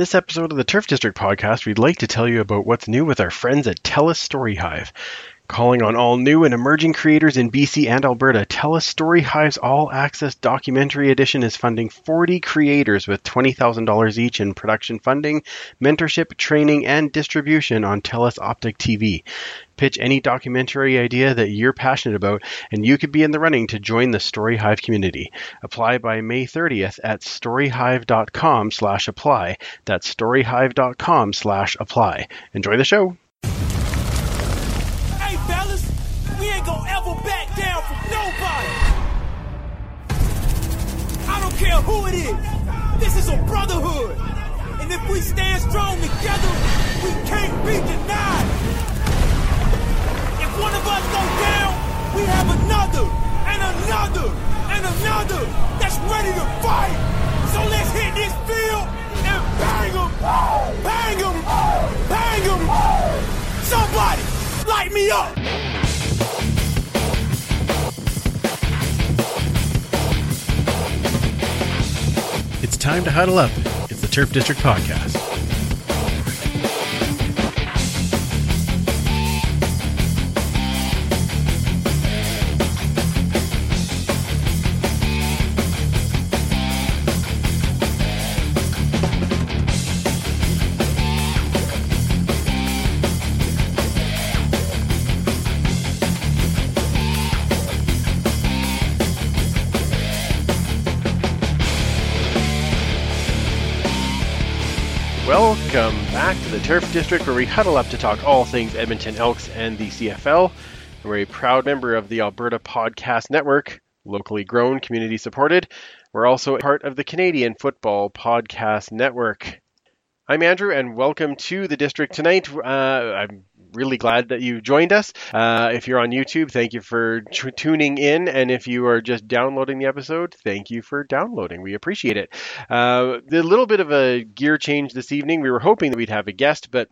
This episode of the Turf District podcast, we'd like to tell you about what's new with our friends at TELUS Story Hive. Calling on all new and emerging creators in BC and Alberta, TELUS Story Hive's All Access Documentary Edition is funding 40 creators with $20,000 each in production funding, mentorship, training, and distribution on TELUS Optic TV. Pitch any documentary idea that you're passionate about, and you could be in the running to join the Story Hive community. Apply by May 30th at storyhive.com slash apply. That's storyhive.com slash apply. Enjoy the show. Who it is. This is a brotherhood. And if we stand strong together, we can't be denied. If one of us go down, we have another, and another, and another that's ready to fight. So let's hit this field and bang them, bang them, bang them. Somebody, light me up. Time to huddle up. It's the Turf District Podcast. Back to the Turf District, where we huddle up to talk all things Edmonton Elks and the CFL. We're a proud member of the Alberta Podcast Network, locally grown, community supported. We're also part of the Canadian Football Podcast Network. I'm Andrew, and welcome to the district tonight. Uh, I'm really glad that you joined us. Uh, if you're on YouTube, thank you for t- tuning in, and if you are just downloading the episode, thank you for downloading. We appreciate it. Uh, a little bit of a gear change this evening. We were hoping that we'd have a guest, but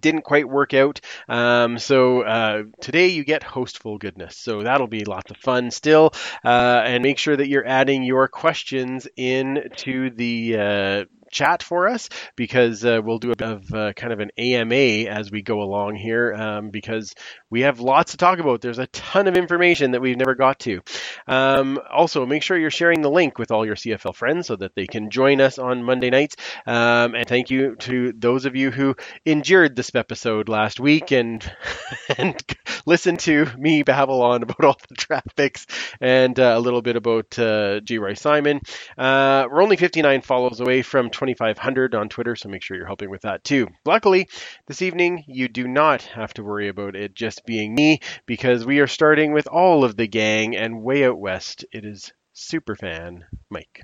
didn't quite work out. Um, so uh, today you get hostful goodness. So that'll be lots of fun still. Uh, and make sure that you're adding your questions in to the uh, chat for us because uh, we'll do a bit of uh, kind of an AMA as we go along here um, because we have lots to talk about. There's a ton of information that we've never got to. Um, also, make sure you're sharing the link with all your CFL friends so that they can join us on Monday nights. Um, and thank you to those of you who endured this episode last week and and listened to me babble on about all the draft picks and uh, a little bit about uh, G. Roy Simon. Uh, we're only 59 follows away from 2500 on Twitter, so make sure you're helping with that too. Luckily, this evening you do not have to worry about it just being me because we are starting with all of the gang and way out west it is superfan Mike.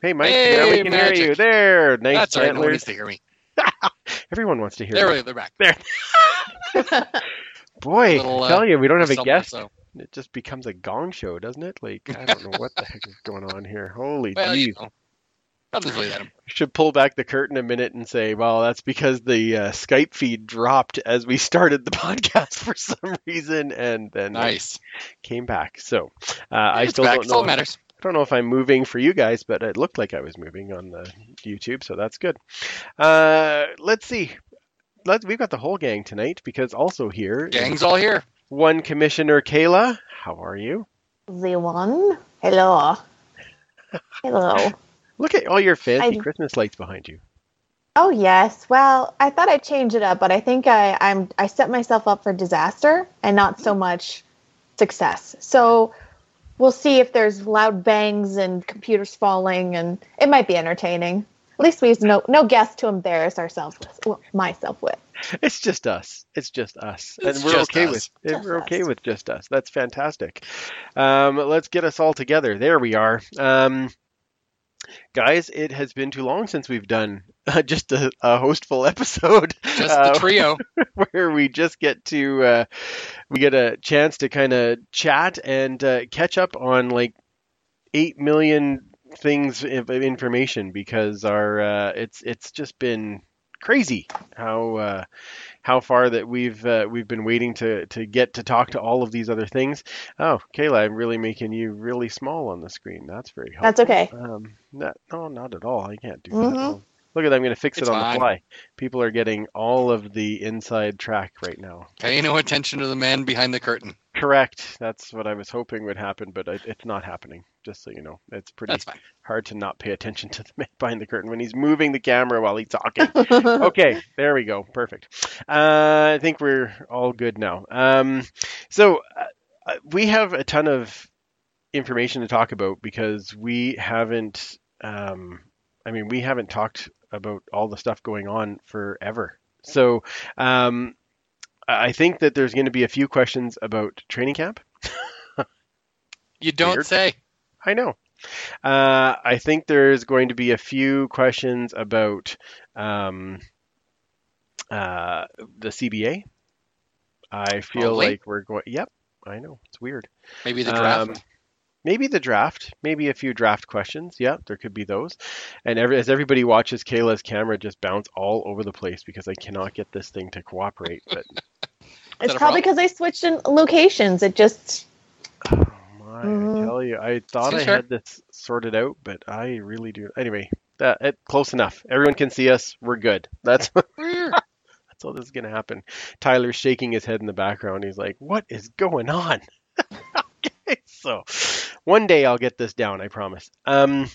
Hey Mike, Hey, now we can magic. hear you. There, nice That's all right. Nobody antlers. needs to hear me. Everyone wants to hear. There, you. we- they're back. There. Boy, Little, I uh, tell you, we don't have a guest. so- It just becomes a gong show, doesn't it? Like I don't know what the heck is going on here. Holy Well, jeez. you know, nothing's really that. should pull back the curtain a minute and say, well, that's because the uh, Skype feed dropped as we started the podcast for some reason, and then it Nice. came back. So uh, I still back. don't know. that If, matters. I don't know if I'm moving for you guys, but it looked like I was moving on the YouTube, so that's good. Uh, let's see. Let's, we've got the whole gang tonight because also here is Gang's all here. one Commissioner Kayla. How are you? The one? Hello. Hello. Look at all your fancy I- Christmas lights behind you. Oh yes. Well, I thought I'd change it up, but I think I, I'm I set myself up for disaster and not so much success. So we'll see if there's loud bangs and computers falling, and it might be entertaining. At least we have no no guests to embarrass ourselves with, well, myself with. It's just us. It's just us, It's and we're just okay us. with Just we're okay us. with just us. That's fantastic. Um, let's get us all together. There we are. Um, guys, it has been too long since we've done uh, just a, a hostful episode. Just uh, the trio. where we just get to uh, we get a chance to kind of chat and uh, catch up on like eight million things of of information because our uh, it's it's just been crazy how uh, how far that we've uh, we've been waiting to to get to talk to all of these other things. Oh, Kayla, I'm really making you really small on the screen. That's very helpful. That's okay. Um, not, no, not at all. I can't do that. Mhm. Well, Look at that. I'm going to fix It's it on fine. the fly. People are getting all of the inside track right now. Pay no attention to the man behind the curtain. Correct. That's what I was hoping would happen, but it- it's not happening. Just so you know, it's pretty hard to not pay attention to the man behind the curtain when he's moving the camera while he's talking. okay, there we go. Perfect. Uh, I think we're all good now. Um, so uh, uh, we have a ton of information to talk about because we haven't. Um, I mean, we haven't talked about all the stuff going on forever. So um, I think that there's going to be a few questions about training camp. You don't Weird. say. I know. Uh, I think there's going to be a few questions about um, uh, the CBA. I feel like we're going. Yep, I know it's weird. Maybe the draft. Um, maybe the draft. Maybe a few draft questions. Yeah, there could be those. And every, as everybody watches Kayla's camera just bounce all over the place because I cannot get this thing to cooperate. But it's probably because I switched in locations. It just oh my. I mm-hmm. tell you, I thought I sure. had this sorted out, but I really do. Anyway, that it, close enough. Everyone can see us. We're good. That's that's all this is gonna happen. Tyler's shaking his head in the background. He's like, "What is going on?" okay, so one day I'll get this down. I promise. Um,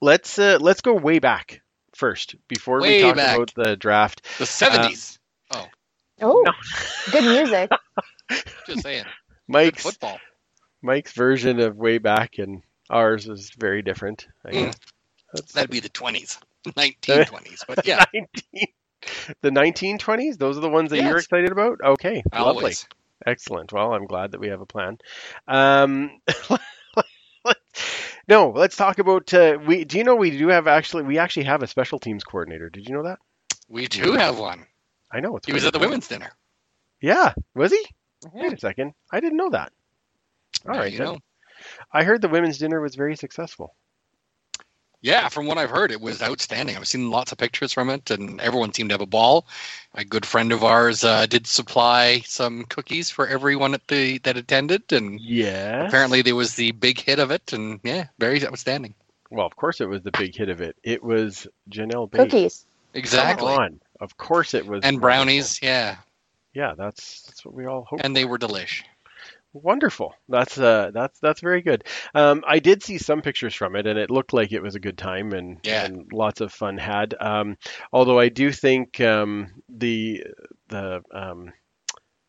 let's uh, let's go way back first before Way we talk back. about the draft. the seventies. oh, No. good music. Just saying. Good Mike's football. Mike's version of way back and ours is very different. I Mm. guess. That's That'd be the twenties. Nineteen twenties. But yeah, 19, the 1920s. Those are the ones that you're excited about. Okay, lovely, always. Excellent. Well, I'm glad that we have a plan. Um, no, let's talk about. Uh, we do you know we do have actually we actually have a special teams coordinator. Did you know that? We do have one. I know it's He was at the women's dinner. Yeah, was he? Yeah. Wait a second, I didn't know that. All There right, you know. I heard the women's dinner was very successful. Yeah, from what I've heard, it was outstanding. I've seen lots of pictures from it, and everyone seemed to have a ball. A good friend of ours uh, did supply some cookies for everyone at the that attended, and Yeah. apparently there was the big hit of it, and yeah, very outstanding. Well, of course it was the big hit of it. It was Janelle Bates. Cookies. Exactly. Come on. Of course it was. And brownies, yeah, Yeah, that's that's what we all hope. and they were delish. Wonderful. That's uh that's that's very good. Um, I did see some pictures from it, and it looked like it was a good time and Yeah. and lots of fun had. Um, although I do think um, the the um,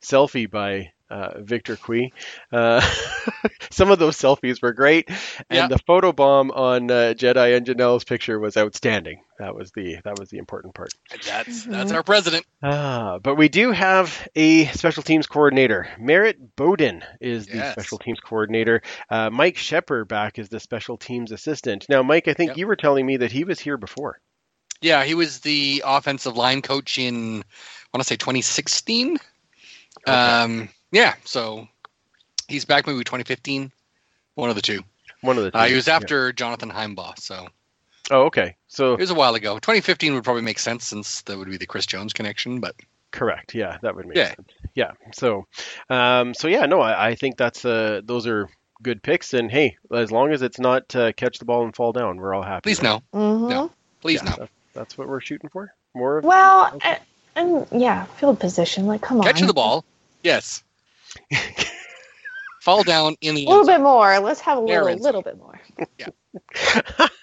selfie by uh, Victor Cui, uh, some of those selfies were great, and Yeah. the photo bomb on uh, Jedi and Janelle's picture was outstanding. That was the that was the important part. That's Mhm. that's our president. Ah, but we do have a special teams coordinator. Merritt Bowden is the Yes. special teams coordinator. Uh, Mike Shepper back is the special teams assistant. Now, Mike, I think Yep. you were telling me that he was here before. Yeah, he was the offensive line coach in I want to say 2016. Um, yeah, so he's back maybe 2015, one of the two. One of the two. Uh, he was Yeah. after Jonathan Heimbaugh, so Oh, okay. So it was a while ago. 2015 would probably make sense since that would be the Chris Jones connection. But correct. Yeah, that would make Yeah. sense. Yeah. So, um, so yeah, no, I, I think that's uh, those are good picks. And hey, as long as it's not uh, catch the ball and fall down, we're all happy. please right? no, hmm No. please Yeah, no. That's, that's what we're shooting for. More of Well, and, and yeah, field position. Like, come on. catch the ball, yes. Fall down in the A little bit more. Let's have a little, is. little bit more. Yeah.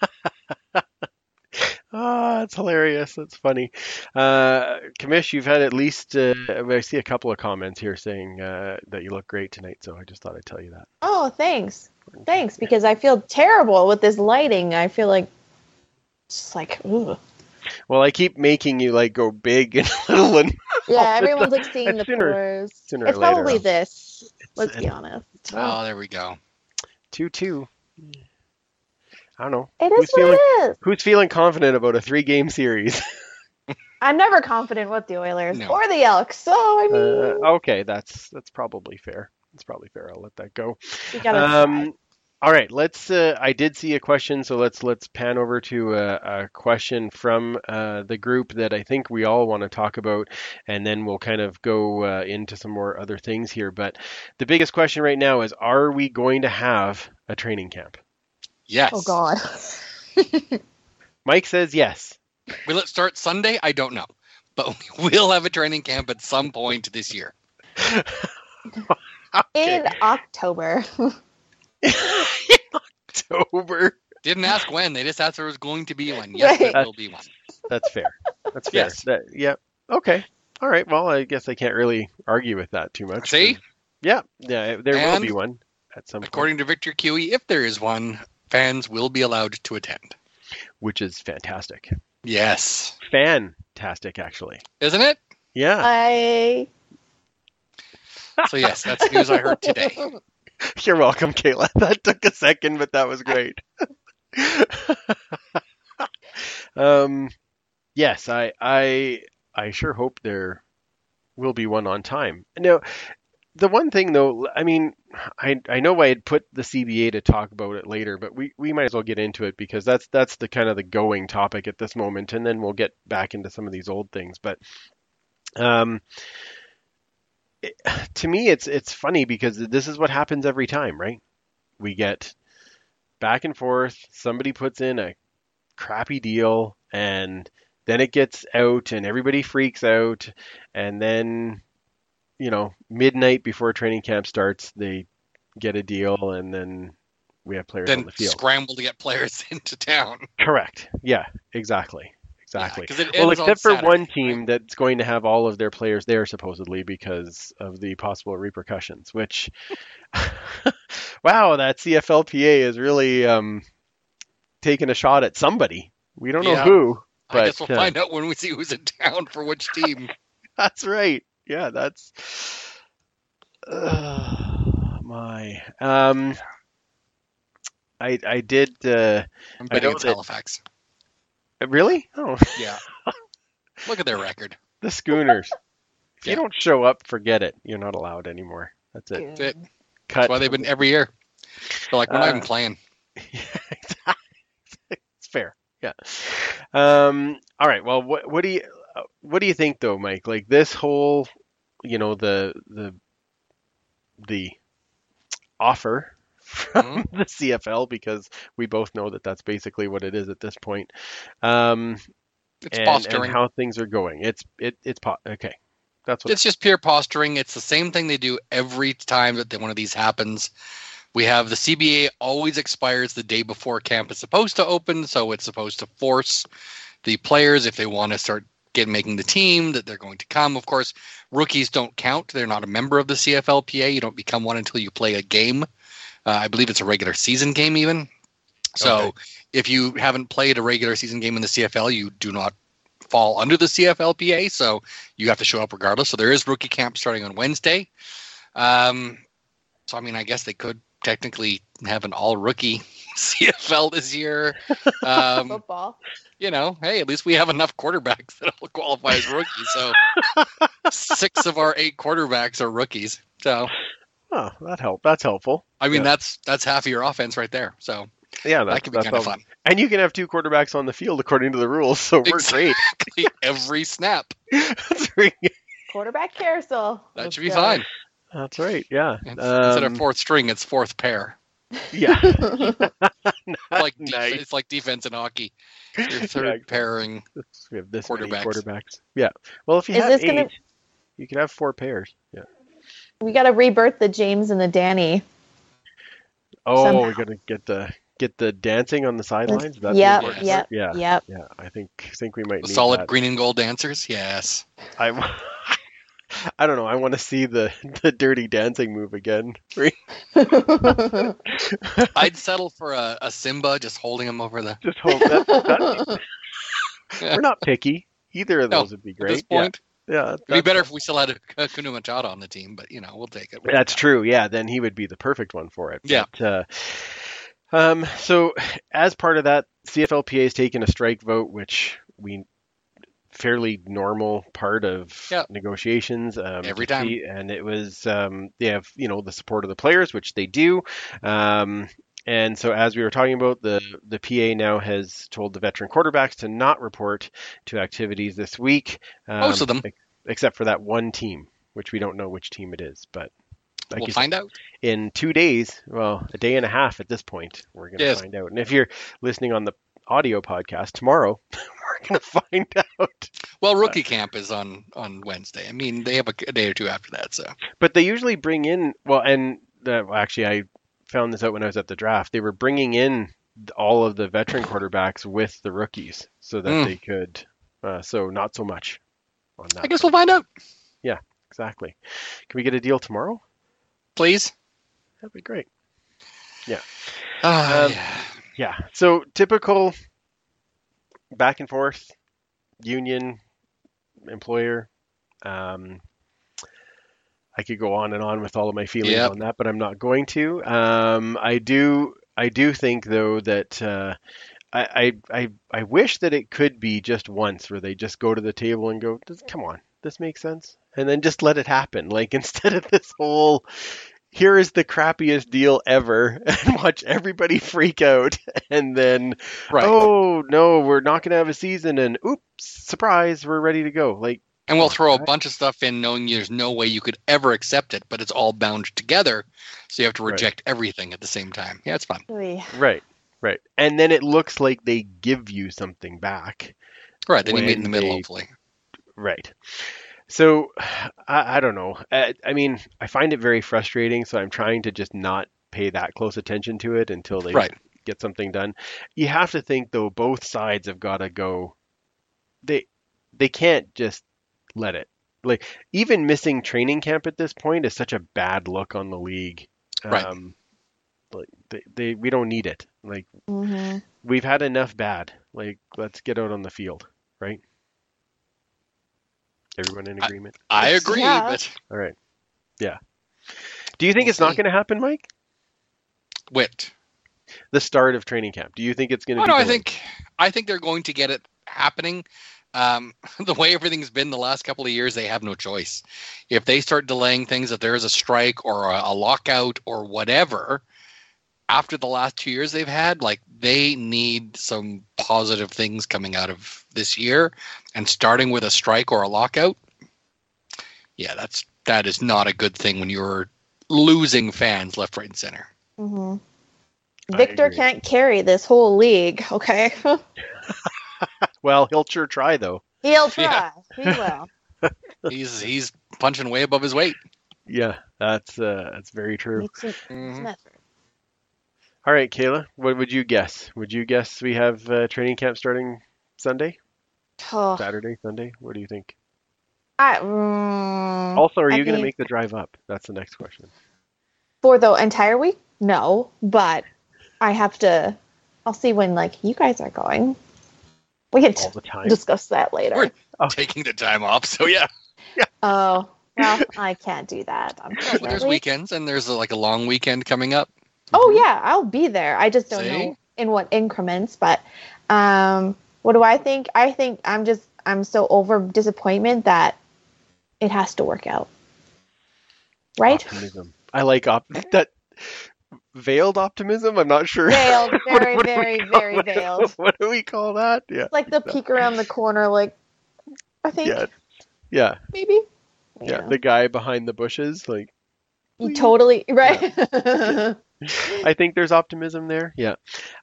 Ah, it's hilarious. That's funny. Uh, Kamish, you've had at least, uh, I see a couple of comments here saying uh, that you look great tonight, so I just thought I'd tell you that. Oh, thanks. Thanks, because I feel terrible with this lighting. I feel like just like, ooh. Well, I keep making you like go big and little and Yeah, everyone's like seeing the sooner- pores. sooner It's or later, probably I'll- this. Let's be it- honest. Oh, there we go. 2 2. I don't know. It Who's what feeling- it is. Who's feeling confident about a three game series? I'm never confident with the Oilers No. or the Elks, so I mean, Uh, okay, that's that's probably fair. That's probably fair. I'll let that go. we gotta try. Um, all right, let's. Uh, I did see a question, so let's let's pan over to a, a question from uh, the group that I think we all want to talk about, and then we'll kind of go uh, into some more other things here. But the biggest question right now is: Are we going to have a training camp? Yes. Oh God. Mike says yes. Will it start Sunday? I don't know, but we will have a training camp at some point this year. Okay. In October. October. Didn't ask when. They just asked there was going to be one. Yes, Right. there will be one. That's fair. That's fair. Yes. That, yeah. Okay. All right. Well, I guess I can't really argue with that too much. See, Yeah. Yeah. There will be one at some point, according to Victor Cui, if there is one, fans will be allowed to attend. which is fantastic. Yes, Fantastic, actually. isn't it? Yeah. I So yes, that's news I heard today. You're welcome, Kayla. That took a second, but that was great. um, yes, I, I, I sure hope there will be one on time. Now, the one thing though, I mean, I, I know I had put the CBA to talk about it later, but we, we might as well get into it because that's that's the kind of the going topic at this moment, and then we'll get back into some of these old things. But, um, it- to me, it's it's funny because this is what happens every time, right? We get back and forth. Somebody puts in a crappy deal, and then it gets out, and everybody freaks out, and then you know midnight before training camp starts, they get a deal, and then we have players on Then the field. scramble to get players into town. Correct. Yeah. Exactly. Exactly. 'cause it well, ends on except for Saturday, one right? team that's going to have all of their players there supposedly because of the possible repercussions. Which, wow, that CFLPA is really um, taking a shot at somebody. We don't know Yeah. who, I guess but we'll uh, find out when we see who's in town for which team. that's right. Yeah, that's. Uh, my. Um, I I did. Uh, I'm I betting know it's that- Halifax. Really? Oh, Yeah. Look at their record. the Schooners. If you don't show up, forget it. You're not allowed anymore. That's it. That's it. Cut. That's why they've been every year. They're like, we're not Uh, even playing. it's fair. Yeah. Um. All right. Well, what what do you uh, what do you think though, Mike? Like this whole, you know, the the the offer from Mhm. the CFL because we both know that that's basically what it is at this point. Um. It's and, posturing. and how things are going. It's it it's po- okay. That's what It's just pure posturing. It's the same thing they do every time that one of these happens. We have the CBA always expires the day before camp is supposed to open, so it's supposed to force the players if they want to start get making the team that they're going to come. Of course, rookies don't count; they're not a member of the CFLPA. You don't become one until you play a game. Uh, I believe it's a regular season game, even. So, Okay. if you haven't played a regular season game in the CFL, you do not fall under the CFLPA. So you have to show up regardless. So there is rookie camp starting on Wednesday. Um, so I mean, I guess they could technically have an all rookie CFL this year. Um, football. you know, hey, at least we have enough quarterbacks that'll qualify as rookies. So six of our eight quarterbacks are rookies. So oh, that help. That's helpful. I mean, Yeah. that's that's half of your offense right there. So Yeah, that's, that could be that's kind of fun. And you can have two quarterbacks on the field according to the rules, so we're great. Every snap. Quarterback carousel. That Let's should be go. fine. That's right. Yeah. It's- Instead of Um, fourth string, it's fourth pair. yeah. like def- Nice. it's like defense in hockey. Your third Yeah. pairing. We have this many Quarterbacks. quarterbacks. Yeah. Well, if you Is have this eight, gonna- you can have four pairs. Yeah. We got to rebirth the James and the Danny. Oh, Somehow. we're gonna get the get the dancing on the sidelines. That's Yep, yep, Yeah. Yep. Yeah. I think think we might The need solid that. green and gold dancers. Yes. I. I don't know. I want to see the the dirty dancing move again. I'd settle for a, a Simba just holding him over the. Just hope that, that Yeah. we're not picky. Either of No, those would be At great. this point, yeah. Yeah. it'd be better if we still had a Kuna Machado on the team, but you know, we'll take it. That's true. Yeah, then he would be the perfect one for it. Yeah. But, uh, um, so as part of that, CFLPA has taken a strike vote, which we fairly normal part of Yep. negotiations um, Every time. see, and it was um, they have you know the support of the players, which they do. Um, and so, as we were talking about, the the PA now has told the veteran quarterbacks to not report to activities this week. Um, Most of them. ex- except for that one team, which we don't know which team it is. But we'll find out. in two days, well, a day and a half at this point, we're going to Yes. find out. And if you're listening on the audio podcast tomorrow, we're gonna find out. Well, rookie camp is on on Wednesday. I mean, they have a, a day or two after that. So But they usually bring in well, and uh, well, actually, I found this out when I was at the draft. They were bringing in all of the veteran quarterbacks with the rookies so that Mm. they could. Uh, so not so much on that. I guess we'll find out. Yeah, exactly. Can we get a deal tomorrow? Please. That'd be great. Uh, Um, yeah. Yeah. So typical back and forth, union, employer. Um, I could go on and on with all of my feelings Yep. on that, but I'm not going to. Um, I do. I do think though that uh, I, I I I wish that it could be just once where they just go to the table and go, "Does- "Come on, this makes sense," and then just let it happen. Like instead of this whole here is the crappiest deal ever and watch everybody freak out and then Right. oh no we're not going to have a season and oops surprise we're ready to go like And we'll throw a bunch of stuff in knowing there's no way you could ever accept it, but it's all bound together. So you have to Right. reject everything at the same time. Yeah, it's fun. Right right and then it looks like they give you something back Right. Then you meet in the middle, they- hopefully. right so I, I don't know I, I mean i find it very frustrating so i'm trying to just not pay that close attention to it until they Right. get something done you have to think though both sides have got to go they they can't just let it. Like even missing training camp at this point is such a bad look on the league. Right. um like they, they we don't need it. Like Mhm. we've had enough bad. Like let's get out on the field right? Everyone in agreement? I agree, Yeah. but all right. Yeah. Do you think We'll it's not going to happen mike? Wit. the start of training camp. Do you think it's going to Oh, be no, I think I think they're going to get it happening. Um, the way everything's been the last couple of years, they have no choice. If they start delaying things, if there is a strike or a, a lockout or whatever, after the last two years they've had, like they need some positive things coming out of this year, and starting with a strike or a lockout, yeah, that's that is not a good thing when you're losing fans left, right, and center. Mhm. Victor can't carry this whole league. Okay, well he'll sure try though he'll try. Yeah. He will. He's he's punching way above his weight. yeah that's uh that's very true It's, it's Mhm. all right kayla what would you guess would you guess we have uh, training camp starting sunday Oh, saturday sunday what do you think I, mm, also are I you going to make the drive up that's the next question for the entire week? No, but I have to. I'll see when like you guys are going. We can all the time discuss that later. We're- Oh. Taking the time off, so yeah. Oh well, I can't do that. But there's weekends, and there's like a long weekend coming up. Oh yeah, I'll be there. I just don't See? know in what increments. But um, what do I think? I think I'm just I'm so over disappointment that it has to work out. Right? optimism i like op that veiled optimism i'm not sure Veiled, What- very, what we very, very what- veiled. what do we call that yeah Like the peek around the corner, like I think yeah yeah maybe. yeah the guy behind the bushes like You totally right. I think there's optimism there. Yeah.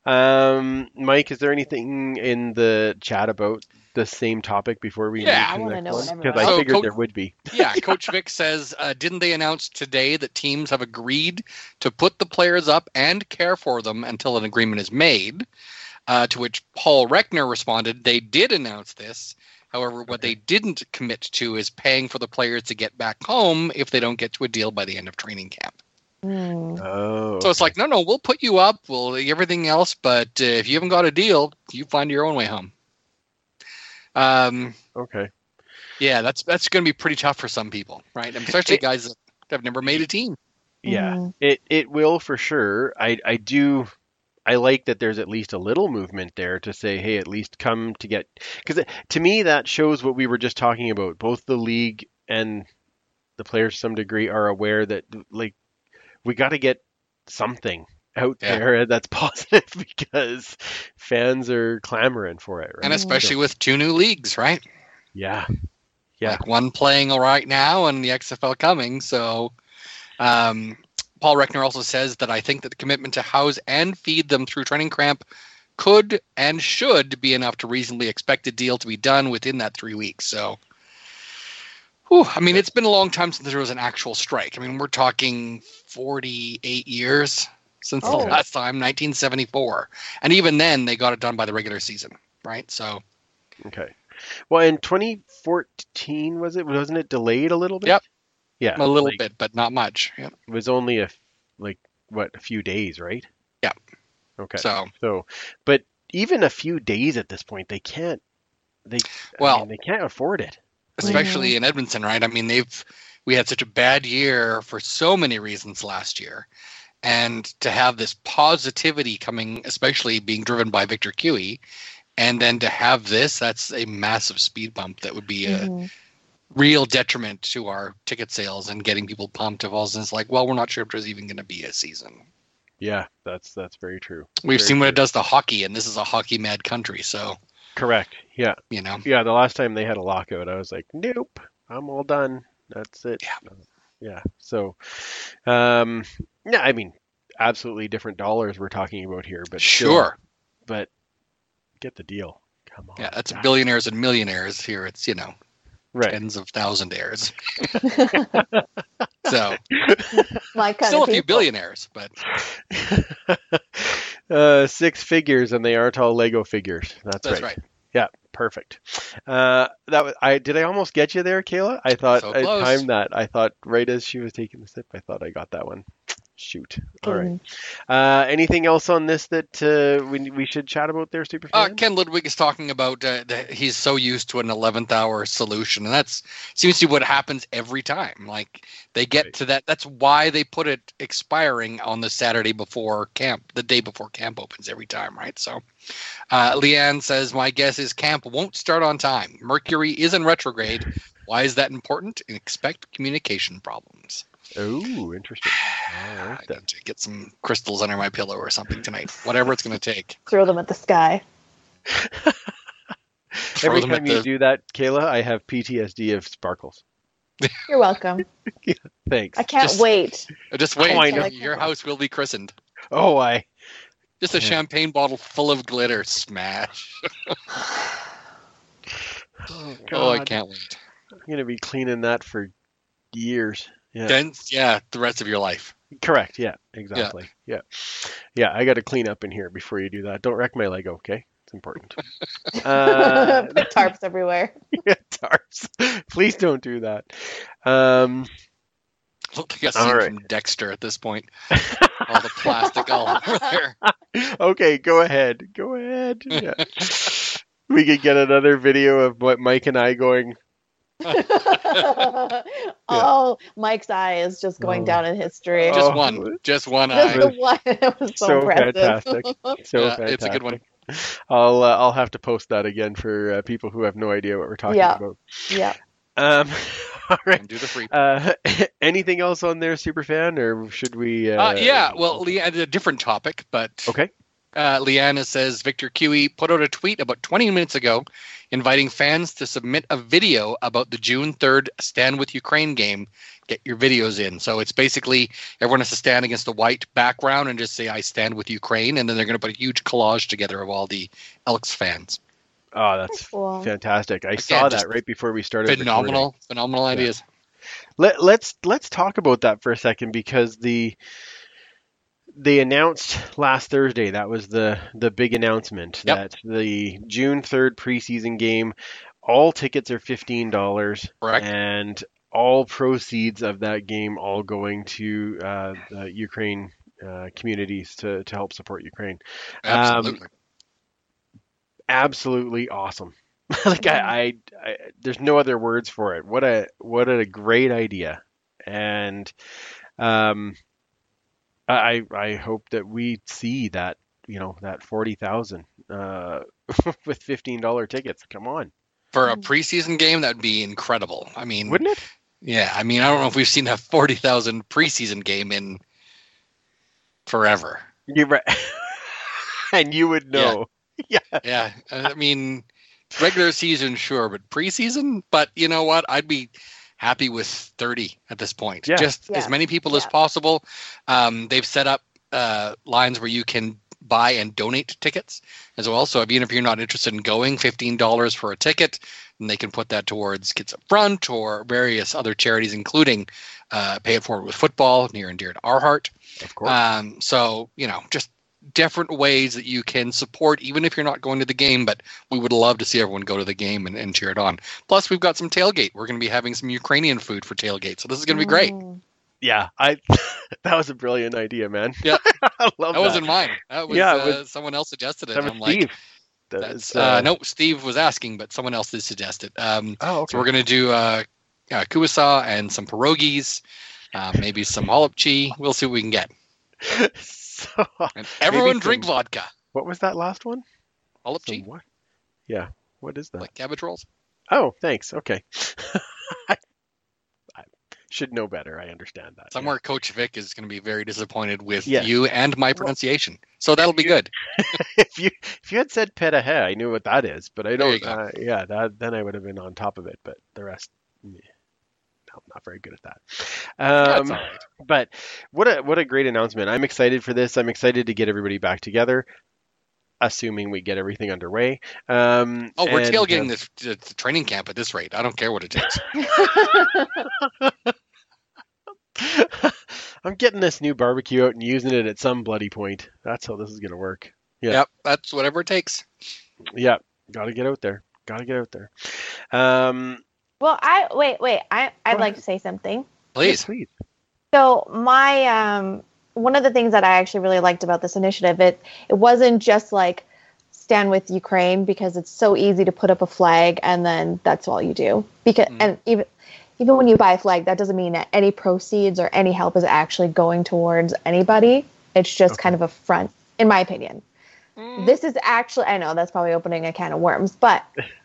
Um, Mike, is there anything in the chat about the same topic before we Yeah, I move to wanna the know next what one? Because I everyone- figured So, there would be. Yeah, Coach Vic says, uh, didn't they announce today that teams have agreed to put the players up and care for them until an agreement is made? Uh, to which Paul Reckner responded, they did announce this. However, what they didn't commit to is paying for the players to get back home if they don't get to a deal by the end of training camp. Hmm. Oh. So it's like, no, no, we'll put you up, we'll everything else, but uh, if you haven't got a deal, you find your own way home. Um, okay. yeah, that's that's going to be pretty tough for some people, right? And especially guys that have never made a team. Yeah. Mhm. It it will for sure. I I do. I like that there's at least a little movement there to say, hey, at least come to get because to me that shows what we were just talking about. Both the league and the players, to some degree, are aware that like we got to get something out Yeah. there that's positive because fans are clamoring for it. Right? and especially with two new leagues, right? yeah, yeah, Like one playing right now and the XFL coming. So, um, Paul Reckner also says that I think that the commitment to house and feed them through training camp could and should be enough to reasonably expect a deal to be done within that three weeks. So, whew, I mean, it's been a long time since there was an actual strike. I mean, we're talking 48 years since Oh. the last time, 1974. And even then, they got it done by the regular season, right? So, Okay. Well, in 2014 was it? Wasn't it delayed a little bit? Yep. Yeah, a little like, bit, but not much. Yep. It was only a, like what a few days, right? Yeah. Okay. So, So, but even a few days at this point, they can't. They I Well- mean, they can't afford it. especially in Edmonton, right? I mean, they've we had such a bad year for so many reasons last year, and to have this positivity coming, especially being driven by Victor Cui, and then to have this, that's a massive speed bump that would be a Mhm. real detriment to our ticket sales and getting people pumped. If all of it's like, well, we're not sure if there's even going to be a season. Yeah, that's that's very true. We've Very seen what it does to hockey, and this is a hockey mad country, so Correct. Yeah, you know. yeah. The last time they had a lockout, I was like, nope, I'm all done. That's it. Yeah. Yeah. So, um, yeah. I mean, absolutely different dollars we're talking about here, but still- Sure. but get the deal. Come on. Yeah, that's God. billionaires and millionaires. Here it's, you know, right. tens of thousandaires. so My kind still a few billionaires, but uh, six figures, and they aren't all Lego figures. That's, that's right. right. Yeah, perfect. Uh, that was I. Did I almost get you there, Kayla? I thought So I timed that. I thought right as she was taking the sip, I thought I got that one. Shoot. All right. Uh, anything else on this that uh, we we should chat about there, Superfan? Uh, Ken Ludwig is talking about uh, that he's so used to an 11th hour solution, and that's seems to be what happens every time. Like they get Right. to that. That's why they put it expiring on the Saturday before camp, the day before camp opens every time, right? So, uh, Leanne says, "My guess is camp won't start on time. Mercury is in retrograde. Why is that important? And expect communication problems." Oh, interesting. All I right then. need to get some crystals under my pillow or something tonight. Whatever it's going to take. Throw them at the sky. Every time you the- do that, Kayla, I have PTSD of sparkles. You're welcome. Thanks. I can't Just- wait. Just wait. Oh, I your- Your house will be christened. Oh, I. Just a Yeah. champagne bottle full of glitter. Smash. Oh, Oh, I can't wait. I'm gonna be cleaning that for years. Yeah. Then, yeah, the rest of your life. Correct. Yeah. Exactly. Yeah. Yeah. I got to clean up in here before you do that. Don't wreck my Lego. Okay. It's important. Uh, Put tarps everywhere. yeah, tarps. Please don't do that. Um, Look like a scene right. from Dexter at this point. all the plastic all over there. okay. Go ahead. Go ahead. Yeah. we could get another video of what Mike and I going. oh, Mike's eye is just going Oh. down in history. Oh. Just one. Just one Just eye. the one. It was so, So impressive. fantastic. So Yeah, fantastic. it's a good one. I'll uh, I'll have to post that again for uh, people who have no idea what we're talking Yeah. about. yeah. Um, all right. And do the free. Uh, anything else on there, superfan, or should we? Uh, Uh, yeah, well, Le- a different topic, but Okay. Uh, Leanna says Victor Cui put out a tweet about 20 minutes ago inviting fans to submit a video about the June 3rd Stand with Ukraine game. Get your videos in. So it's basically everyone has to stand against a white background and just say, I stand with Ukraine. And then they're going to put a huge collage together of all the Elks fans. Oh, that's Cool. fantastic. I Again, saw that right before we started. Phenomenal, recording. phenomenal ideas. Let, let's let's talk about that for a second because the they announced last Thursday that was the the big announcement Yep. that the June 3rd preseason game all tickets are $15 Correct. and all proceeds of that game all going to uh, the Ukraine uh, communities to, to help support Ukraine. Absolutely. Absolutely awesome. like I, I, I, there's no other words for it. What a what a great idea, and um, I I hope that we see that you know that forty thousand uh, with fifteen dollar tickets. Come on, For a preseason game, that'd be incredible. I mean, wouldn't it? Yeah, I mean, I don't know if we've seen a forty thousand preseason game in forever. You're right. and you would know. Yeah. Yeah, I mean, regular season, sure, but preseason. But you know what? I'd be happy with thirty at this point. Yeah. Just Yeah. as many people as possible. Um, they've set up uh, lines where you can buy and donate tickets as well. So even if you're not interested in going, fifteen dollars for a ticket, and they can put that towards Kids Up Front or various other charities, including uh, Pay It Forward with Football, near and dear to our heart. Of course. Um, so you know, just different ways that you can support, even if you're not going to the game. But we would love to see everyone go to the game and, and cheer it on. Plus, we've got some tailgate. We're going to be having some Ukrainian food for tailgate, so this is going to be great. Yeah, I that was a brilliant idea, man. Yeah. I love That that. wasn't mine. That was, Yeah, it uh, someone else suggested it. I'm like, Steve. that's, That's, uh, no, Steve was asking, but someone else did suggest it. Um, Oh, okay. So we're gonna do uh, uh, kuasa and some pierogies, uh, maybe some holopchi. We'll see what we can get. so, And everyone drink some- vodka. what was that last one? Some Holopchi, what? Yeah. What is that? like cabbage rolls. Oh, thanks. Okay. I, I should know better. I understand that. Somewhere Coach Vic is going to be very disappointed with Yes. you and my pronunciation. So that'll be good. if you if you had said petahe, I knew what that is, but I don't. go. Uh, yeah, that then I would have been on top of it. But the rest, yeah. No, not very good at that. Um, right. but what a what a great announcement! I'm excited for this. I'm excited to get everybody back together, assuming we get everything underway. Um, Oh, we're and, tailgating uh, this the training camp at this rate. I don't care what it takes. I'm getting this new barbecue out and using it at some bloody point. That's how this is gonna work. Yeah. Yep, that's whatever it takes. Yeah, got to get out there. Got to get out there. Um, Well, I wait, wait. I I'd like to say something. Please. yeah, please. So my um one of the things that I actually really liked about this initiative, it it wasn't just like stand with Ukraine because it's so easy to put up a flag and then that's all you do. Because Mhm. and even even when you buy a flag, that doesn't mean that any proceeds or any help is actually going towards anybody. It's just Okay. kind of a front, in my opinion. Mm. This is actually I know that's probably opening a can of worms, but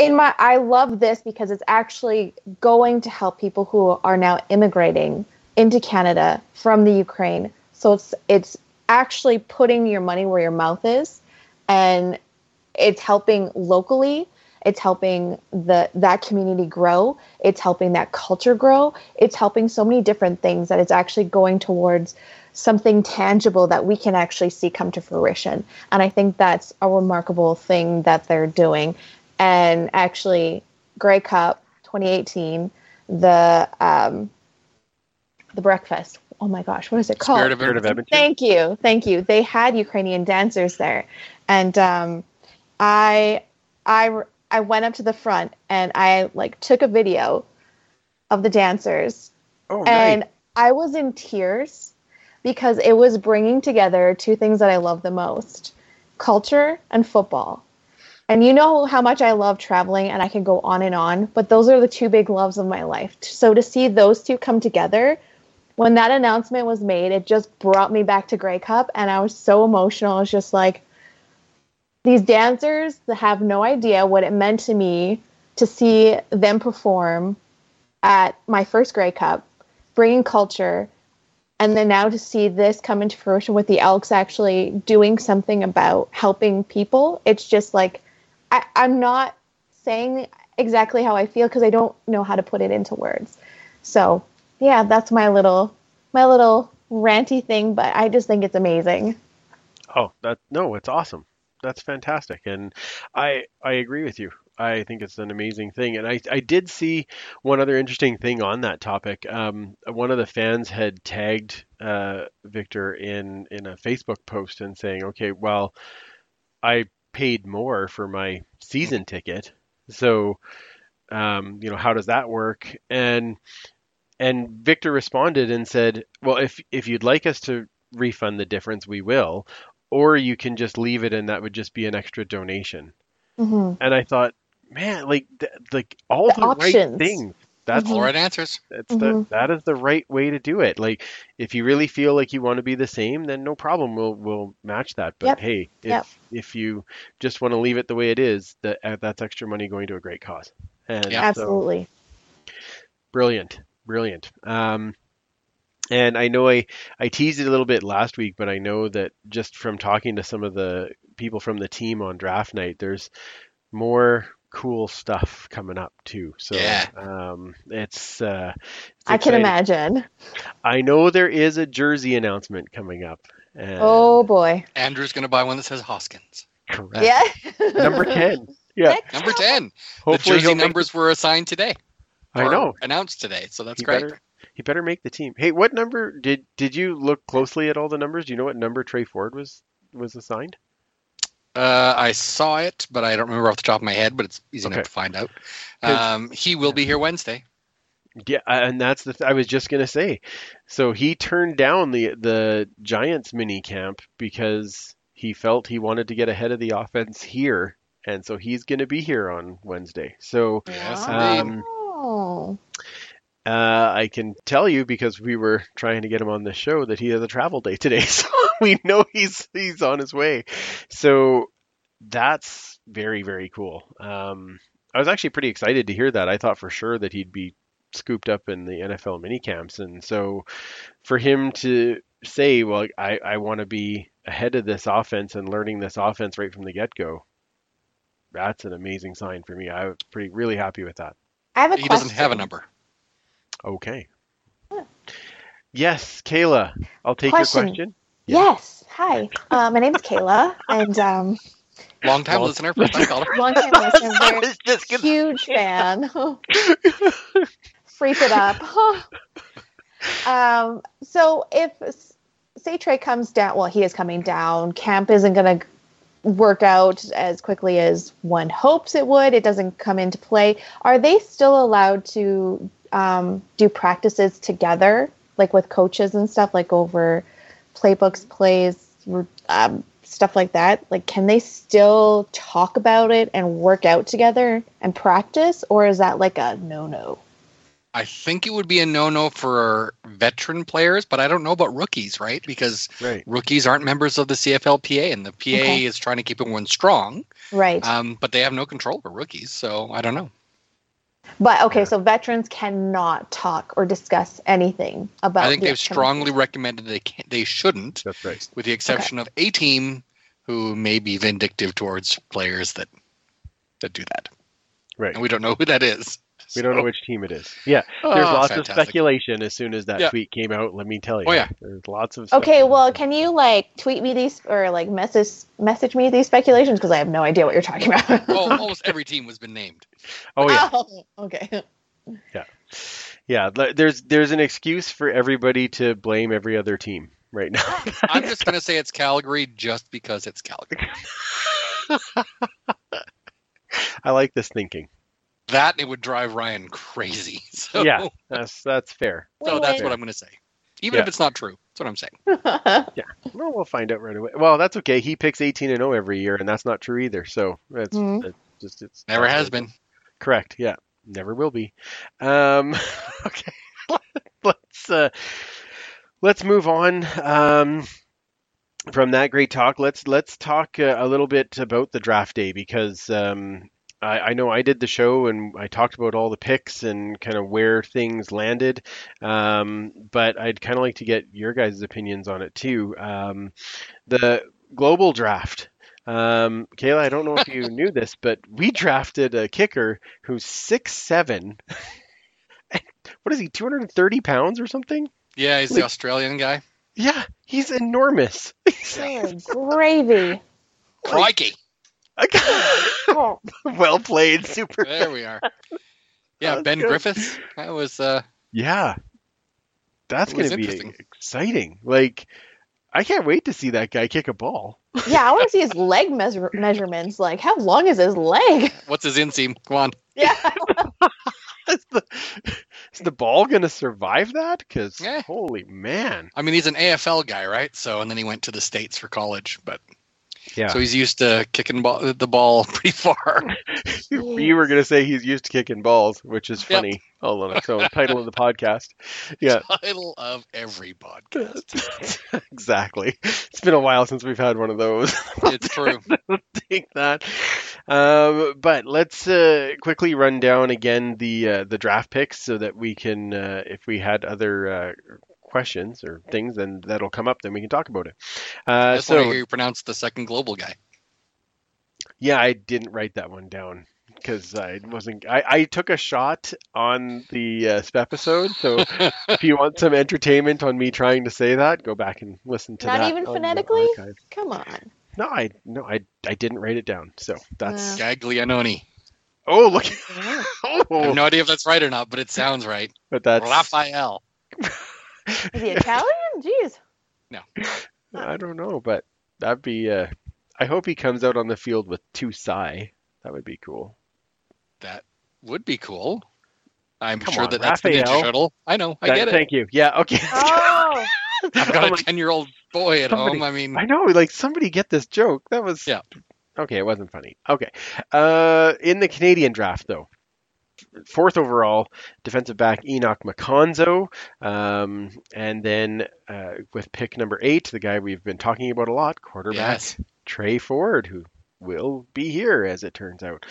in my I love this because it's actually going to help people who are now immigrating into Canada from the Ukraine. So it's it's actually putting your money where your mouth is and it's helping locally. It's helping the that community grow. It's helping that culture grow. It's helping so many different things that it's actually going towards something tangible that we can actually see come to fruition. And i think that's a remarkable thing that they're doing and actually grey cup 2018 the um the breakfast oh my gosh what is it called Spirit of Spirit of Edmonton. Edmonton. Thank you, thank you. They had Ukrainian dancers there, and um, I, I, I went up to the front and I like took a video of the dancers, Oh, and nice. I was in tears because it was bringing together two things that I love the most: culture and football. And you know how much I love traveling, and I can go on and on, but those are the two big loves of my life. So to see those two come together when that announcement was made, it just brought me back to Grey Cup, and I was so emotional. I was just like, these dancers have no idea what it meant to me to see them perform at my first Grey Cup, bringing culture, and then now to see this come into fruition with the Elks actually doing something about helping people. It's just like, I, I'm not saying exactly how I feel because I don't know how to put it into words. So yeah, that's my little my little ranty thing, but I just think it's amazing. Oh, that no, it's awesome. That's fantastic, and I I agree with you. I think it's an amazing thing, and I I did see one other interesting thing on that topic. Um, one of the fans had tagged uh, Victor in in a Facebook post and saying, okay, well, I paid more for my season ticket, so um, you know how does that work? And and Victor responded and said, well, if if you'd like us to refund the difference, we will or you can just leave it and that would just be an extra donation. hmm And I thought, man, like th- like all The the, right options. things. That's All right answers. that's Mhm. the that is the right way to do it. Like if you really feel like you want to be the same, then no problem. We'll we'll match that. But Yep. hey, if Yep. if you just want to leave it the way it is, that uh, that's extra money going to a great cause. And Yeah. so- Absolutely. Brilliant, brilliant. Um, and I know I, I teased it a little bit last week, but I know that just from talking to some of the people from the team on draft night, there's more cool stuff coming up too. So Yeah. um, it's, uh, it's I can imagine. I know there is a jersey announcement coming up, And Oh boy. Andrew's going to buy one that says Hoskins. correct. Yeah. Number ten. Yeah. Next Number up. 10. the jersey he'll make- numbers were assigned today. I know. Announced today. So that's He great. better he better make the team. Hey, what number did did you look closely at all the numbers? Do you know what number Tre Ford was was assigned? Uh, I saw it, but I don't remember off the top of my head, but it's easy Okay. enough to find out. Um, he will be here Wednesday. Yeah, and that's the th- I was just gonna say. So he turned down the the Giants mini camp because he felt he wanted to get ahead of the offense here, and so he's gonna be here on Wednesday. So Yes, Um, Oh. uh, I can tell you because we were trying to get him on the show that he has a travel day today, so we know he's he's on his way. So that's very very cool. Um, I was actually pretty excited to hear that. I thought for sure that he'd be scooped up in the NFL mini camps, and so for him to say, "Well, I I want to be ahead of this offense and learning this offense right from the get go," that's an amazing sign for me. I was pretty really happy with that. I have a He question. doesn't have a number. Okay. Yes, Kayla, I'll take Question. your question. Yeah. Yes. Hi. Uh, my is Kayla, and um, Long time listener, first time caller. long time listener, I very was just gonna- huge fan. Freak it up. um, so if say Tre comes down, well, he is coming down. Camp isn't going to work out as quickly as one hopes it would. It doesn't come into play. Are they still allowed to um, do practices together, like with coaches and stuff, like over playbooks, plays, um, stuff like that? Like, can they still talk about it and work out together and practice, or is that like a no-no? I think it would be a no-no for veteran players, but I don't know about rookies, right? Because Right. rookies aren't members of the CFLPA, and the PA Okay. is trying to keep everyone strong. Right. Um, but they have no control over rookies, so I don't know. But okay, so veterans cannot talk or discuss anything about. I think the they've upcoming strongly recommended they can they shouldn't, That's right. with the exception of a team who may be vindictive towards players that that do that, Right. and we don't know who that is. We don't know which team it is. Yeah. Oh, There's lots fantastic. of speculation as soon as that Yeah. tweet came out, let me tell you. Oh, yeah. There's lots of Okay, well, can you like tweet me these or like message message me these speculations because I have no idea what you're talking about. Oh, almost every team has been named. Oh yeah. Oh, okay. Yeah, yeah. there's there's an excuse for everybody to blame every other team right now. Ah. I'm just gonna say it's Calgary just because it's Calgary. I like this thinking. That it would drive Ryan crazy. So, Yeah, that's that's fair. so Wait, that's wait. what I'm gonna say. Even Yeah. if it's not true, that's what I'm saying. Yeah, well, we'll find out right away. Well, that's okay. He picks 18 and 0 every year, and that's not true either. So that's, Mhm. that's just it's Never has what- been. Correct. Yeah, never will be. Um, okay, let's uh, let's move on um, from that great talk. Let's let's talk uh, a little bit about the draft day because um, I, I know I did the show and I talked about all the picks and kind of where things landed. Um, but I'd kind of like to get your guys' opinions on it too. Um, the global draft. Um, Kayla, I don't know if you knew this, but we drafted a kicker who's six seven. what is he? Two hundred and thirty pounds or something? Yeah, he's the Australian guy. Yeah, he's enormous. Oh, gravy. Crikey! Oh, well played, super. There we are. Yeah, That's Ben good. Griffiths. That was uh Yeah, that's gonna be exciting. Like, I can't wait to see that guy kick a ball. yeah, I want to see his leg measure- measurements. Like, how long is his leg? what's his inseam? Come on. Yeah. is, the, is the ball gonna survive that? Because Yeah. holy man, I mean, he's an AFL guy, right? So, and then he went to the states for college, but yeah. so he's used to kicking ball, the ball pretty far. you were gonna say he's used to kicking balls, which is Yep. funny. All on its own. Title of the podcast. Yeah, Title of every podcast. exactly. It's been a while since we've had one of those. It's true. Take that. Um, but let's uh, quickly run down again the uh, the draft picks so that we can, uh, if we had other uh, questions or things, then that'll come up. Then we can talk about it. I Uh, just want to so hear you pronounce the second global guy. yeah, I didn't write that one down. because I wasn't. I, I took a shot on the uh, episode, so if you want some entertainment on me trying to say that, go back and listen to Not that. Not even phonetically? Come on. No, I no, I I didn't write it down. So that's. Yeah. Gaglianoni. Oh look. I oh, have no idea if that's right or not, but it sounds right. but that's. Raphael. Is he Italian? Jeez. No. I don't know, but that'd be. Uh, I hope he comes out on the field with two Psy. That would be cool. That would be cool. I'm Come sure on, that that's the Ninja Shuttle. I know. I That- get it. Thank you. Yeah. Okay. Oh, I've got I'm a 10 year old boy at Somebody- home. I mean, I know, like somebody get this joke. That was Yeah. Okay, it wasn't funny. Okay. Uh in the Canadian draft though. Fourth overall, defensive back Enock Makonzo. Um, and then uh, with pick number eight, the guy we've been talking about a lot, quarterback yes. Tre Ford, who will be here as it turns out.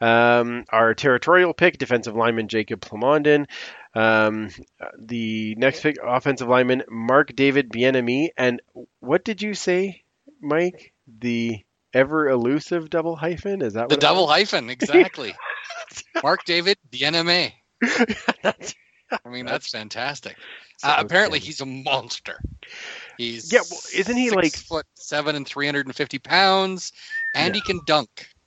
Um, our territorial pick, defensive lineman Jacob Plamondon. Um, the next pick, offensive lineman Mark David Bien-Aimé. And what did you say, Mike? The ever elusive double hyphen? Is that The what double was? hyphen, exactly. Mark David, the NMA. I mean, that's fantastic. so Uh, apparently, he's a monster. He's Yeah, well, isn't he, six like- foot seven and three hundred and fifty pounds, and he can dunk.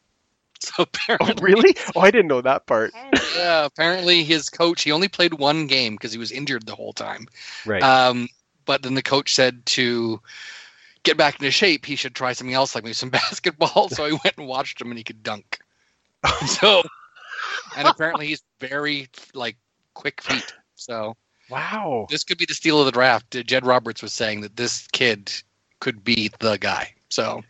So Oh, apparently, really? Oh, I didn't know that part. yeah, apparently his coach he only played one game because he was injured the whole time. Right. Um, but then the coach said to get back into shape, he should try something else, like maybe some basketball. So I went and watched him, and he could dunk. so, and apparently he's very like quick feet. So wow. this could be the steal of the draft. Jed Roberts was saying that this kid could be the guy. So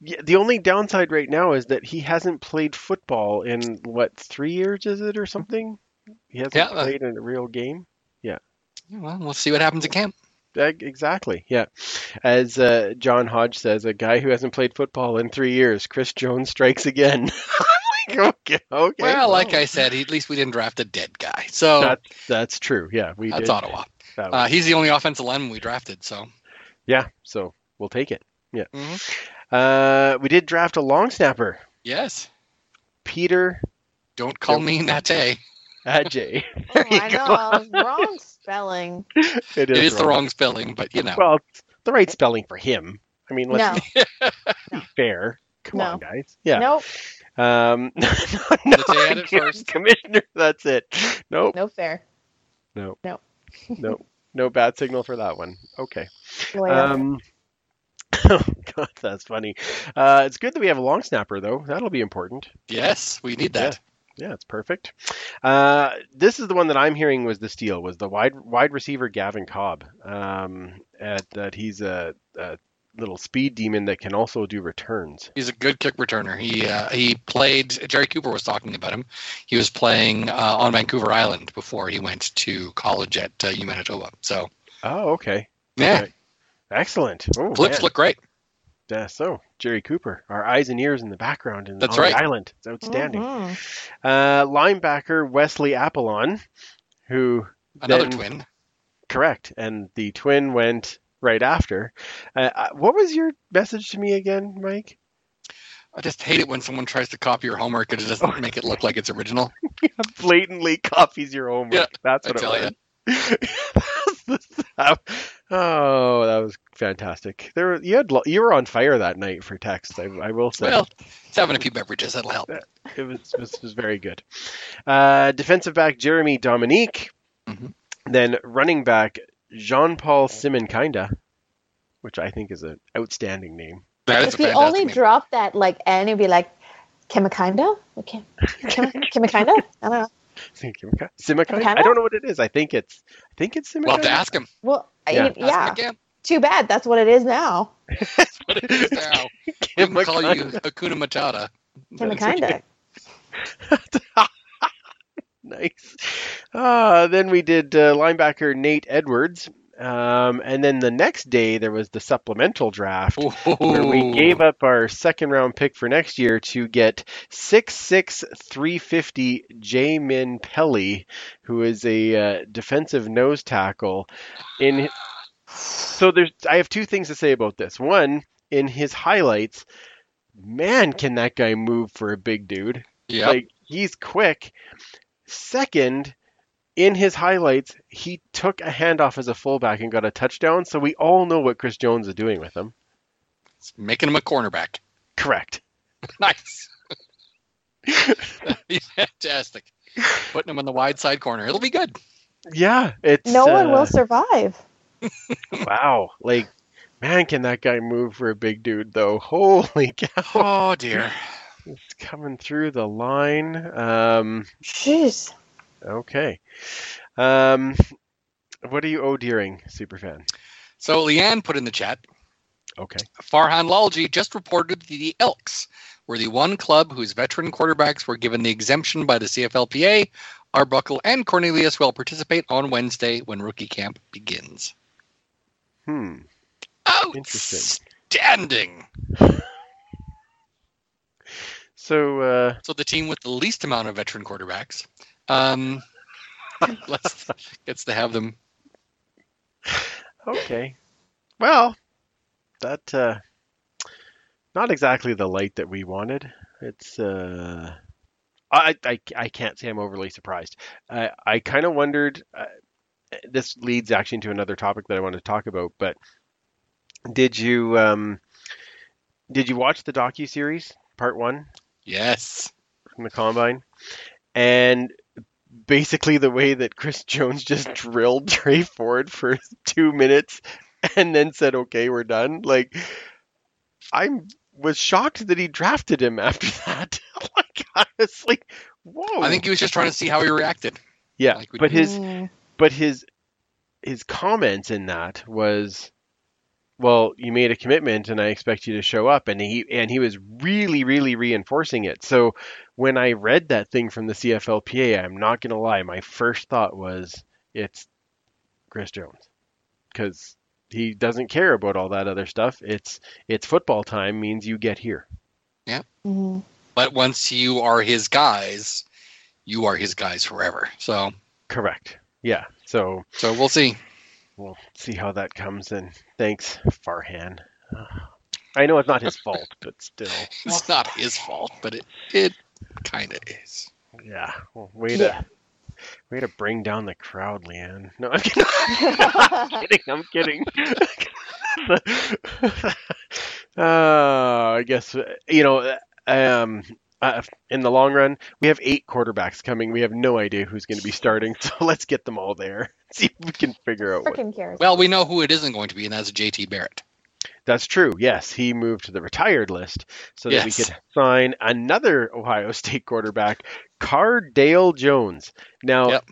Yeah, the only downside right now is that he hasn't played football in what three years is it or something? He hasn't Yeah, uh, played in a real game. Yeah. Well, we'll see what happens at camp. Exactly. Yeah. As uh, John Hodge says, a guy who hasn't played football in three years, Chris Jones strikes again. Like, okay. Okay. well, like I said, at least we didn't draft a dead guy. So that's that's true. Yeah, we that's did. Ottawa. that Uh, he's the only offensive lineman we drafted. So yeah. So we'll take it. Yeah. Mhm. Uh, we did draft a long snapper, yes, Peter don't call Don't- me Nate. Ajay. Oh, I know. Wrong spelling. It It is the wrong spelling, but you know. Well, the right spelling for him. I mean, let's No. be fair. Come No. on, guys. Yeah. Nope. Um, no, Let's say at it again, first. Commissioner. That's it. Nope. No fair. No. No. no. No bad signal for that one. Okay. Um, oh God, that's funny. Uh, it's good that we have a long snapper, though. That'll be important. Yes, we need that. Yeah, it's perfect. Uh, this is the one that I'm hearing was the steal was the wide wide receiver Gavin Cobb. Um, at that he's a, a little speed demon that can also do returns. He's a good kick returner. He uh, he played. Jerry Cooper was talking about him. He was playing uh, on Vancouver Island before he went to college at uh, U Manitoba. So Oh, okay. yeah. Excellent. Oh, flips man. look great. Yeah, so Jerry Cooper, our eyes and ears in the background in That's on the island. It's outstanding. Mhm. Uh, linebacker Wesley Apollon, who Another Then- twin. correct, and the twin went right after. Uh, uh, what was your message to me again, Mike? I just hate it when someone tries to copy your homework and it doesn't make it look like it's original. Blatantly copies your homework. Yeah, That's I what tell it was. oh, that was fantastic. There, were, you had you were on fire that night for text. I, I will say. Well, it's having a few beverages that'll help. It was was, was very good. Uh, defensive back Jeremy Dominique, Mhm. then running back Jean Paul Simonkinda, which I think is an outstanding name. That is If a he only name. dropped that like N, it'd be like Kimikinda? Okay. Kimikinda? I don't know. Simika- I don't know what it is. I think it's I think it's Simikinda. We'll have to ask him. Well, Yeah. yeah. Ask yeah. him again. Too bad. That's what it is now. that's What it is now. We can call you Hakuna Matata. Kimikinda. nice. Uh, then we did uh, linebacker Nate Edwards. Um, and then the next day there was the supplemental draft. where we gave up our second round pick for next year to get 6'6", 350 Jamin Pelly, who is a uh, defensive nose tackle. In so there's I have two things to say about this. One, in his highlights, man, can that guy move for a big dude? Yep. Like he's quick. Second, in his highlights, he took a handoff as a fullback and got a touchdown. So we all know what Chris Jones is doing with him. It's making him a cornerback. Correct. Nice. He's fantastic. Putting him on the wide side corner. It'll be good. Yeah, it's No one uh, will survive. Wow, like man, can that guy move for a big dude though? Holy cow! Oh dear. It's coming through the line. Um, Jeez. Okay. Um, what are you oh dearing, superfan? So Leanne put in the chat. Okay. Farhan Lalji just reported the Elks were the one club whose veteran quarterbacks were given the exemption by the CFLPA. Arbuckle and Cornelius will participate on Wednesday when rookie camp begins. Hmm. Oh, Interesting. Outstanding. So uh, So the team with the least amount of veteran quarterbacks um, let's, gets to have them. okay. Well, that uh, not exactly the light that we wanted. It's uh, I, I I can't say I'm overly surprised. I I kind of wondered. Uh, this leads actually into another topic that I want to talk about. But did you um did you watch the docu series part one Yes. from the combine? And basically the way that Chris Jones just drilled Tre Ford for two minutes and then said, "Okay, we're done." Like, I was shocked that he drafted him after that. like, honestly, whoa. I think he was just trying to see how he reacted. yeah, like but do. his but his his comments in that was well you made a commitment and i expect you to show up and he and he was really really reinforcing it so when i read that thing from the cflpa i'm not going to lie my first thought was it's chris jones. Because he doesn't care about all that other stuff. It's it's football time means you get here. Mhm. But once you are his guys, you are his guys forever. So correct. Yeah. So so we'll see. we'll see how that comes and thanks farhan. I know it's not his fault but still. It's not his fault, but it it kind of is. Yeah. Well, way Yeah. to way to bring down the crowd, Leanne. No, I'm kidding. I'm kidding. I'm kidding. uh, I guess uh, you know. Um, uh, in the long run, we have eight quarterbacks coming. We have no idea who's going to be starting, so let's get them all there. See if we can figure out what. Cares. Well, we know who it isn't going to be, and that's JT Barrett. That's true. Yes, he moved to the retired list so that we could sign another Ohio State quarterback, Cardale Jones. Now, Yep.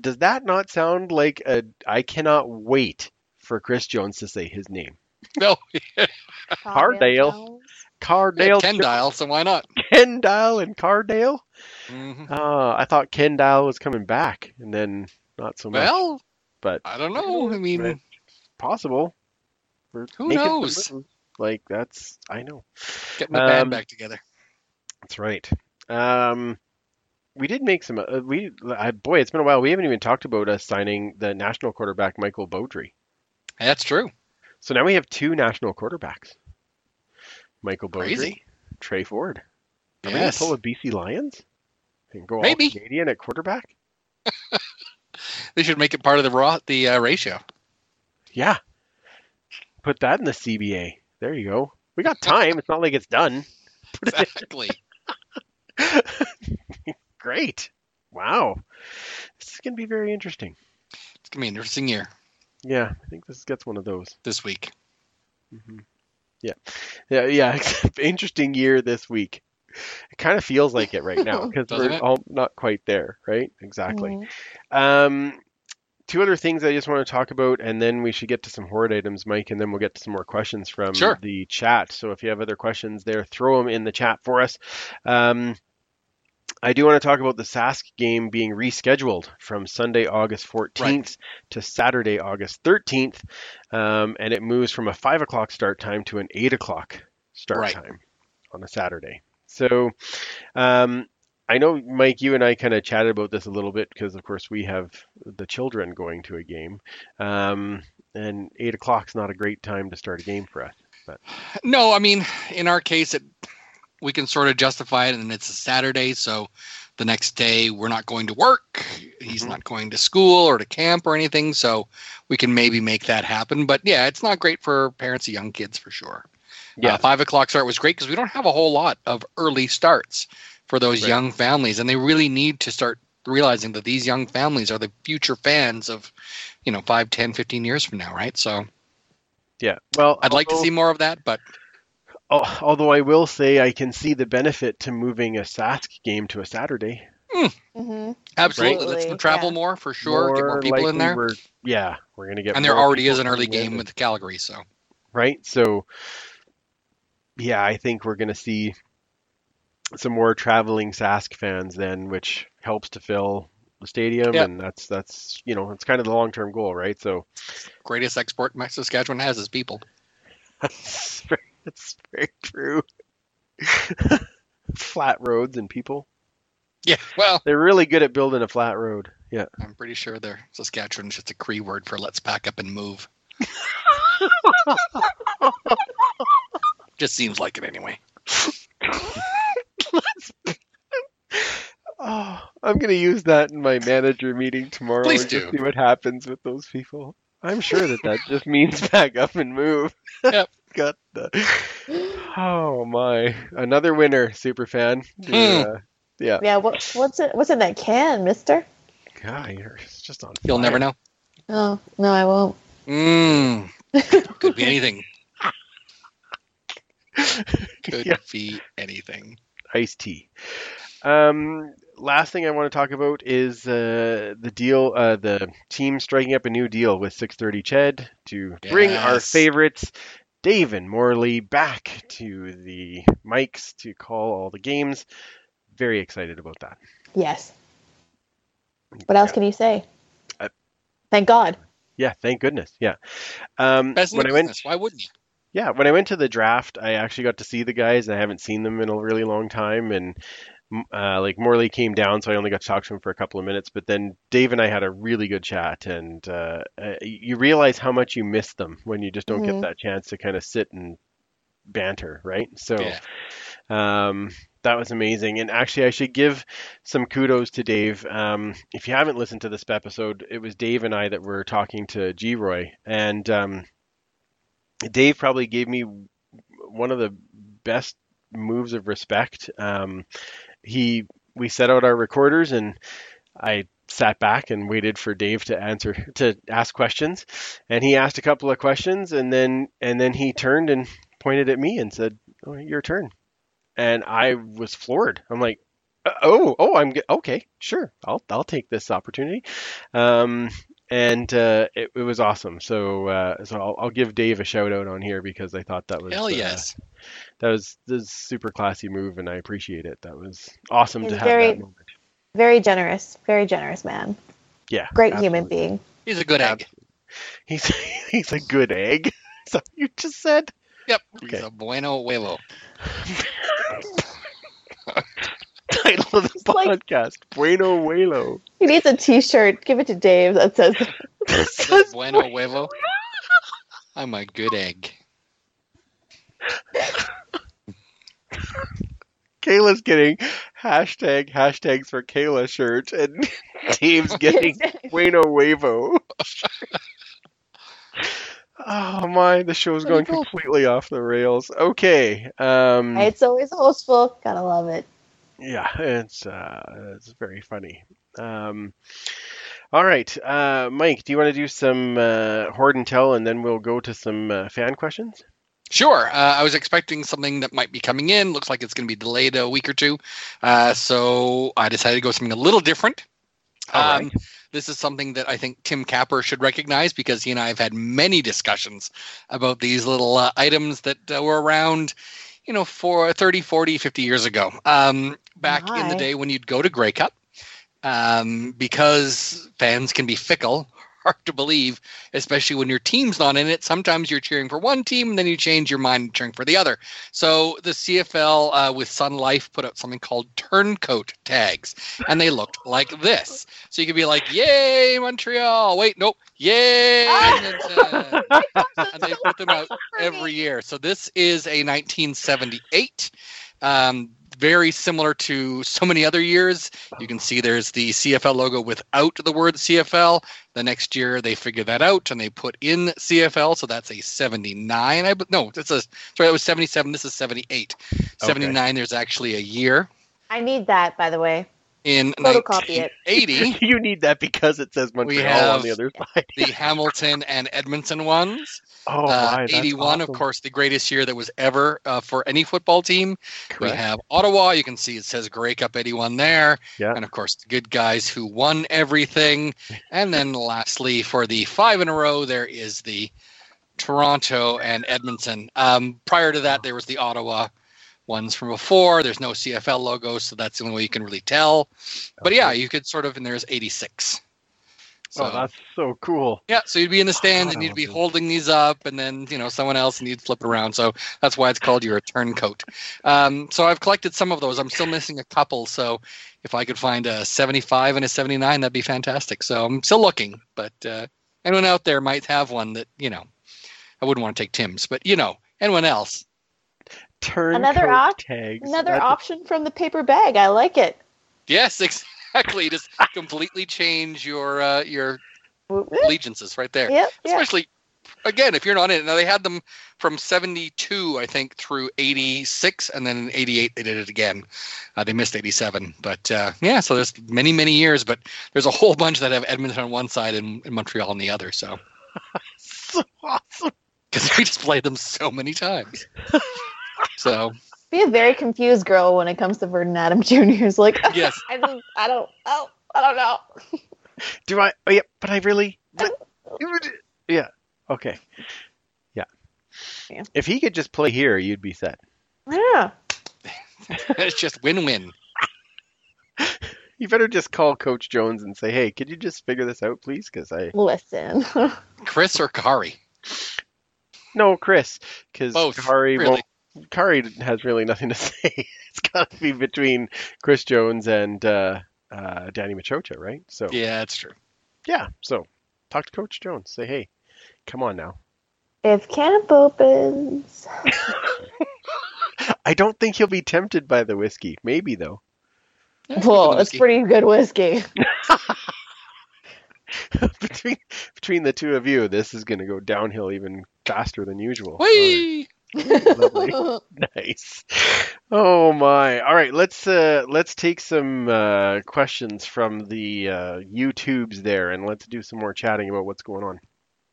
does that not sound like a? I cannot wait for Chris Jones to say his name, No, Cardale. Cardale Ken Dial, so why not? Kendall and Cardale. Mhm. Uh, I thought Kendall was coming back, and then not so much. Well, but I don't know. I mean, possible. Who knows? Like that's I know. the band Um, back together. That's right. Um, we did make some. Uh, we I, boy, it's been a while. We haven't even talked about us signing the national quarterback Michael Beaudry. That's true. So now we have two national quarterbacks. Michael Beaudry, Crazy. Tre Ford. Are we Yes. gonna pull a BC Lions and go Maybe. all Canadian at quarterback? They should make it part of the raw the uh, ratio. Yeah. Put that in the CBA. There you go. We got time. it's not like it's done. Exactly. Great. Wow. This is gonna be very interesting. it's gonna be an interesting year Yeah, I think this gets one of those. this week. Yeah, yeah. yeah. Interesting year this week. It kind of feels like it right now because we're it? all not quite there, right? Exactly. Mhm. Um, two other things I just want to talk about, and then we should get to some horde items, Mike, and then we'll get to some more questions from Sure. the chat. So if you have other questions there, throw them in the chat for us. Um, I do want to talk about the Sask game being rescheduled from Sunday, August 14th to Saturday, August 13th, um, and it moves from a five o'clock start time to an eight o'clock start Right. time on a Saturday. So, um, I know, Mike, you and I kind of chatted about this a little bit because, of course, we have the children going to a game, um, and eight o'clock's not a great time to start a game for us. But No, I mean, in our case, it we can sort of justify it, and it's a Saturday, so the next day we're not going to work. He's Mhm. not going to school or to camp or anything, so we can maybe make that happen. But yeah, it's not great for parents of young kids for sure. Yeah. Uh, five o'clock start was great because we don't have a whole lot of early starts for those Right. young families, and they really need to start realizing that these young families are the future fans of, you know, 5, 10, 15 years from now, right? So Yeah. Well, I'd like to see more of that, but Although I will say I can see the benefit to moving a Sask game to a Saturday. hmm absolutely, let's travel yeah. more for sure. get more people in there. We're, yeah, we're gonna get. And there more already is an early game and- with Calgary, so right? So, yeah, I think we're going to see some more traveling Sask fans then, which helps to fill the stadium, Yep. and that's that's you know it's kind of the long term goal, right? So greatest export my Saskatchewan has is people. that's very, that's very true. flat roads and people. Yeah, well, They're really good at building a flat road. Yeah. I'm pretty sure they're Saskatchewan's just a Cree word for let's pack up and move. just seems like it anyway. Oh, I'm going to use that in my manager meeting tomorrow Please and just see what happens with those people. I'm sure that that just means back up and move. Yep. Got the. Oh my! Another winner, super fan. Hmm. Uh, yeah. Yeah. What, what's it? What's in that can, Mister? God, you're just on. You'll never know. Oh no, I won't. Mmm. Could be anything. Could Yeah. be anything. Iced tea. Um, last thing I want to talk about is uh, the deal, uh, the team striking up a new deal with 630 Ched to bring our favorites, Dave and Morley, back to the mics to call all the games. Very excited about that. Yes. What else Yeah. can you say? Uh, Thank God. Yeah, thank goodness. Yeah. Um, Best when I went. Why wouldn't you? Yeah, when I went to the draft, I actually got to see the guys. I haven't seen them in a really long time, and uh, like Morley came down, so I only got to talk to him for a couple of minutes. But then Dave and I had a really good chat, and uh, uh, you realize how much you miss them when you just don't get Mhm. that chance to kind of sit and banter, right? So. Yeah. Um, that was amazing. And actually, I should give some kudos to Dave. Um, if you haven't listened to this episode, it was Dave and I that were talking to G Roy. And um, Dave probably gave me one of the best moves of respect. Um, he we set out our recorders and I sat back and waited for Dave to answer to ask questions. And he asked a couple of questions and then and then he turned and pointed at me and said oh, your turn. And I was floored. I'm like "Uh, oh oh I'm okay sure. I'll I'll take this opportunity. Um and uh, it, it was awesome so uh, so I'll, I'll give Dave a shout out on here because I thought that was Hell uh, yes. that was this super classy move and I appreciate it that was awesome to have very- that moment Very generous. Very generous man. yeah Great human being. He's a good egg. He's he's a good egg. Is that what you just said? Yep. Okay. He's a bueno huevo. Title of the It's like- podcast: Bueno Huelo. He needs a T-shirt. Give it to Dave that says Says bueno huevo. I'm a good egg. Kayla's getting hashtag hashtags for Kayla shirt, and Dave's getting Bueno Huevo. oh my, the show's Pretty going cool. completely off the rails. Okay, um, it's always hostful. Gotta love it. Yeah, it's uh, it's very funny. Um, all right, uh, Mike, do you want to do some uh, hoard and tell, and then we'll go to some uh, fan questions? Sure. Uh, I was expecting something that might be coming in. Looks like it's going to be delayed a week or two. Uh, so I decided to go something a little different. All Um, right. This is something that I think Tim Capper should recognize because he and I have had many discussions about these little uh, items that uh, were around, you know, for 30, 40, 50 years ago. Um, back in the day when you'd go to Grey Cup, um, because fans can be fickle, hard to believe, especially when your team's not in it. Sometimes you're cheering for one team and then you change your mind and cheering for the other. So the CFL uh, with Sun Life put out something called turncoat tags, and they looked like this. So you could be like, "Yay, Montreal!" Wait, nope, "Yay!" Edmonton." and they put them out every year. So this is a 1978 Um, very similar to so many other years. You can see there's the CFL logo without the word CFL. The next year they figure that out and they put in CFL, so that's a 79. I no, that's a sorry, that was 77. This is 78. 79. There's actually a year I need that, by the way. In Photocopy it. 1980. you need that because it says Montreal on have the other side. the Hamilton and Edmonton ones. Oh, Uh, my, that's 81, of course, the greatest year that was ever uh, for any football team. We have Ottawa. You can see it says Grey Cup 81 there. Yeah. And of course, the good guys who won everything. And then lastly, for the five in a row, there is the Toronto and Edmonton. Um, prior to that, there was the Ottawa ones from before. There's no CFL logo, so that's the only way you can really tell. But yeah, you could sort of, and there's 86. So, oh, that's so cool. yeah, so you'd be in the stands and you'd be holding these up, and then you know someone else, and you'd flip it around. So that's why it's called your turncoat. Um, so I've collected some of those. I'm still missing a couple. So if I could find a 75 and a 79, that'd be fantastic. So I'm still looking, but uh, anyone out there might have one that you know. I wouldn't want to take Tim's, but you know, anyone else. Turn Another op- tags. Another That's- option from the paper bag. I like it. Yes, exactly. Just completely change your uh, your Whoop, whoop. allegiances right there. Yep, yeah. especially again if you're not in it now they had them from 72 i think through 86 and then in 88 they did it again uh, they missed 87 but uh, yeah so there's many many years but there's a whole bunch that have edmonton on one side and, and montreal on the other so so awesome. because we just played them so many times so Be a very confused girl when it comes to Vernon Adams Jr.'s like, yes I just, I don't, oh, I don't know. Do I? Oh, yeah, but I really. But, yeah. Okay. Yeah. Yeah. If he could just play here, you'd be set. Yeah. it's just win-win You better just call Coach Jones and say, "Hey, could you just figure this out, please?" Because I Listen. chris or kari no, Chris, because Both, Kari really. won't- Kari has really nothing to say. It's got to be between Chris Jones and uh, uh, Danny Maciocia, right? So yeah that's true yeah, so talk to Coach Jones. Say, "Hey, come on now." if camp opens, I don't think he'll be tempted by the whiskey. Maybe though. Well, give it's pretty good whiskey. between between the two of you, this is going to go downhill even faster than usual. Whee! Lovely. nice. Oh my. All right, let's uh let's take some uh questions from the uh YouTubes there and let's do some more chatting about what's going on.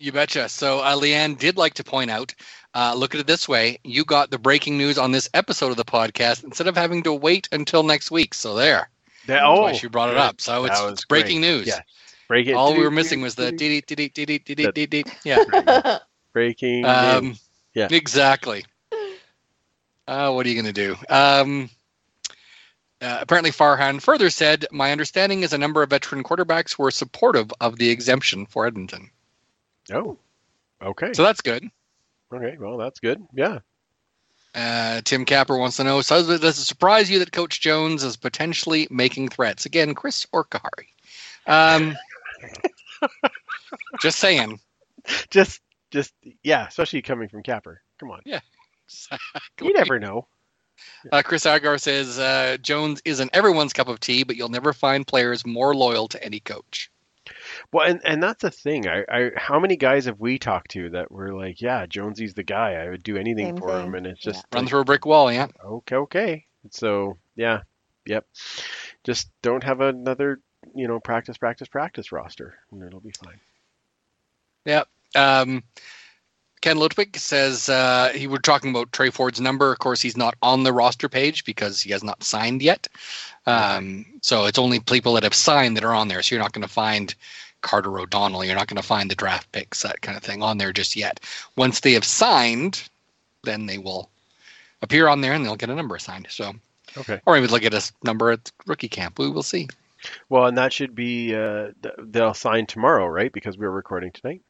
You betcha. So uh, Leanne did like to point out, uh, look at it this way: you got the breaking news on this episode of the podcast instead of having to wait until next week. So there, That, that's oh, why she brought it up. So it's, it's breaking great. news. Yeah. Break it. All we were missing was the dee dee dee dee dee dee dee dee dee. Yeah, breaking um, news. Yeah. exactly. Uh, what are you gonna do? Um, uh, apparently, Farhan further said, "My understanding is a number of veteran quarterbacks were supportive of the exemption for Edmonton, Oh. Okay. so that's good." okay. Well, that's good. Yeah. Uh, Tim Capper wants to know: So does it surprise you that Coach Jones is potentially making threats again, Chris or Kahari? Um, just saying. Just just yeah, especially coming from Capper. Come on. Yeah. You never know. Uh, Chris Agar says uh, Jones isn't everyone's cup of tea, but you'll never find players more loyal to any coach. Well, and, and that's the thing. I, I how many guys have we talked to that were like, yeah, Jonesy's the guy. I would do anything Same for thing. him, and it's just Run like, through a brick wall, yeah. okay, okay. So yeah, yep. Just don't have another, you know, practice, practice, practice roster, and it'll be fine. Um, Ken Ludwig says uh, he were talking about Tre Ford's number. Of course, he's not on the roster page because he has not signed yet. Um, so it's only people that have signed that are on there. So you're not going to find Carter O'Donnell. You're not going to find the draft picks, that kind of thing, on there just yet. Once they have signed, then they will appear on there and they'll get a number assigned. So, Okay. or maybe they'll get a number at rookie camp. We will see. Well, and that should be uh, they'll sign tomorrow, right? Because we're recording tonight.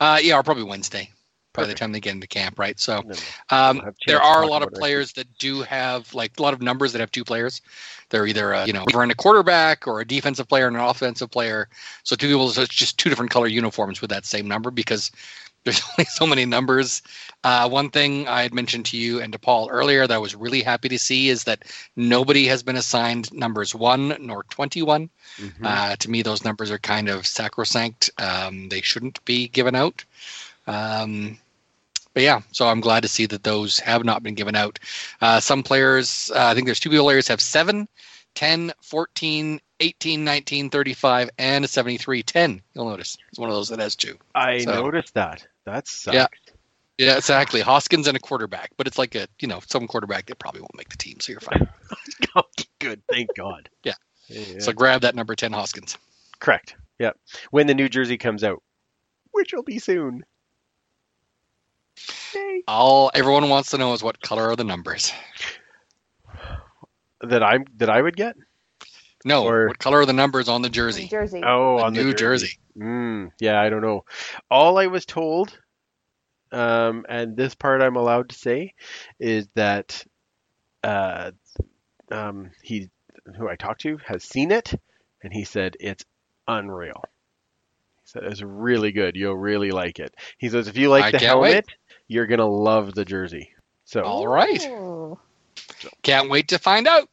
Uh, yeah, or probably Wednesday by the time they get into camp, right? So. Um, there are a lot of about it next players that do have like a lot of numbers that have two players. They're either uh, you know in a quarterback or a defensive player and an offensive player. So two people, so it's just two different color uniforms with that same number because there's only so many numbers. Uh, one thing I had mentioned to you and to Paul earlier that I was really happy to see is that nobody has been assigned numbers one nor 21. Mhm. Uh, to me, those numbers are kind of sacrosanct. Um, they shouldn't be given out. Um, but yeah, so I'm glad to see that those have not been given out. Uh, some players, uh, I think there's two players have 7, 10, 14, 18, 19, 35, and a 73. 10, you'll notice. It's one of those that has two. I so- noticed that. That sucks. Yeah. Yeah, exactly. Hoskins and a quarterback, but it's like a, you know, some quarterback that probably won't make the team, so you're fine. Good. Thank God. Yeah. Yeah. So grab that number 10 Hoskins. Correct. Yeah. When the new jersey comes out, which will be soon. Yay. All everyone wants to know is what color are the numbers. That I'm that I would get. No, Or- what color are the numbers on the jersey? Jersey. Oh, The on the New Jersey. Mm, yeah, I don't know. All I was told, um, and this part I'm allowed to say, is that uh, um, he, who I talked to, has seen it, and he said it's unreal. He said it's really good. You'll really like it. He says if you like I the can't wait. helmet, you're gonna love the jersey. So, All right. Ooh. Can't wait to find out.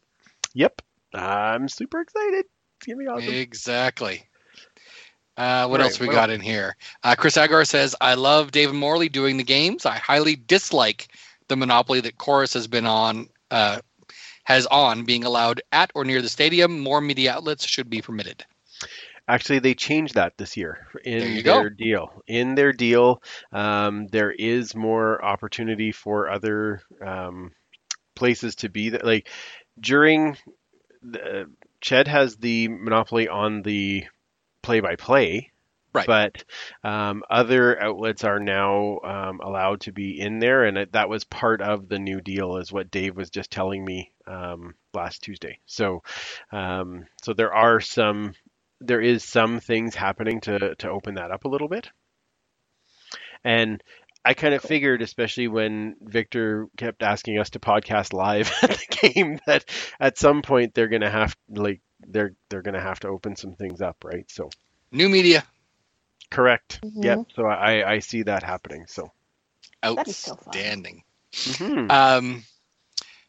yep, I'm super excited. It's gonna be awesome. Exactly. Uh, what Right, else we what got in here? Uh, Chris Agar says, I love David Morley doing the games. I highly dislike the monopoly that Corus has been on, uh, has on being allowed at or near the stadium. More media outlets should be permitted. Actually, they changed that this year in you go. their deal. In their deal, um, there is more opportunity for other um, places to be there. Like during, the, Ched has the monopoly on the play-by-play, Right. but um, other outlets are now um, allowed to be in there, and it, that was part of the new deal, is what Dave was just telling me um, last Tuesday. So, um, so there are some there is some things happening to to open that up a little bit. And I kind of figured, especially when Victor kept asking us to podcast live at the game, that at some point they're gonna have like they're they're gonna have to open some things up, right? So New media. correct. Mhm. Yep. So I I see that happening. So That'd be so fun. Outstanding. Mhm. Um,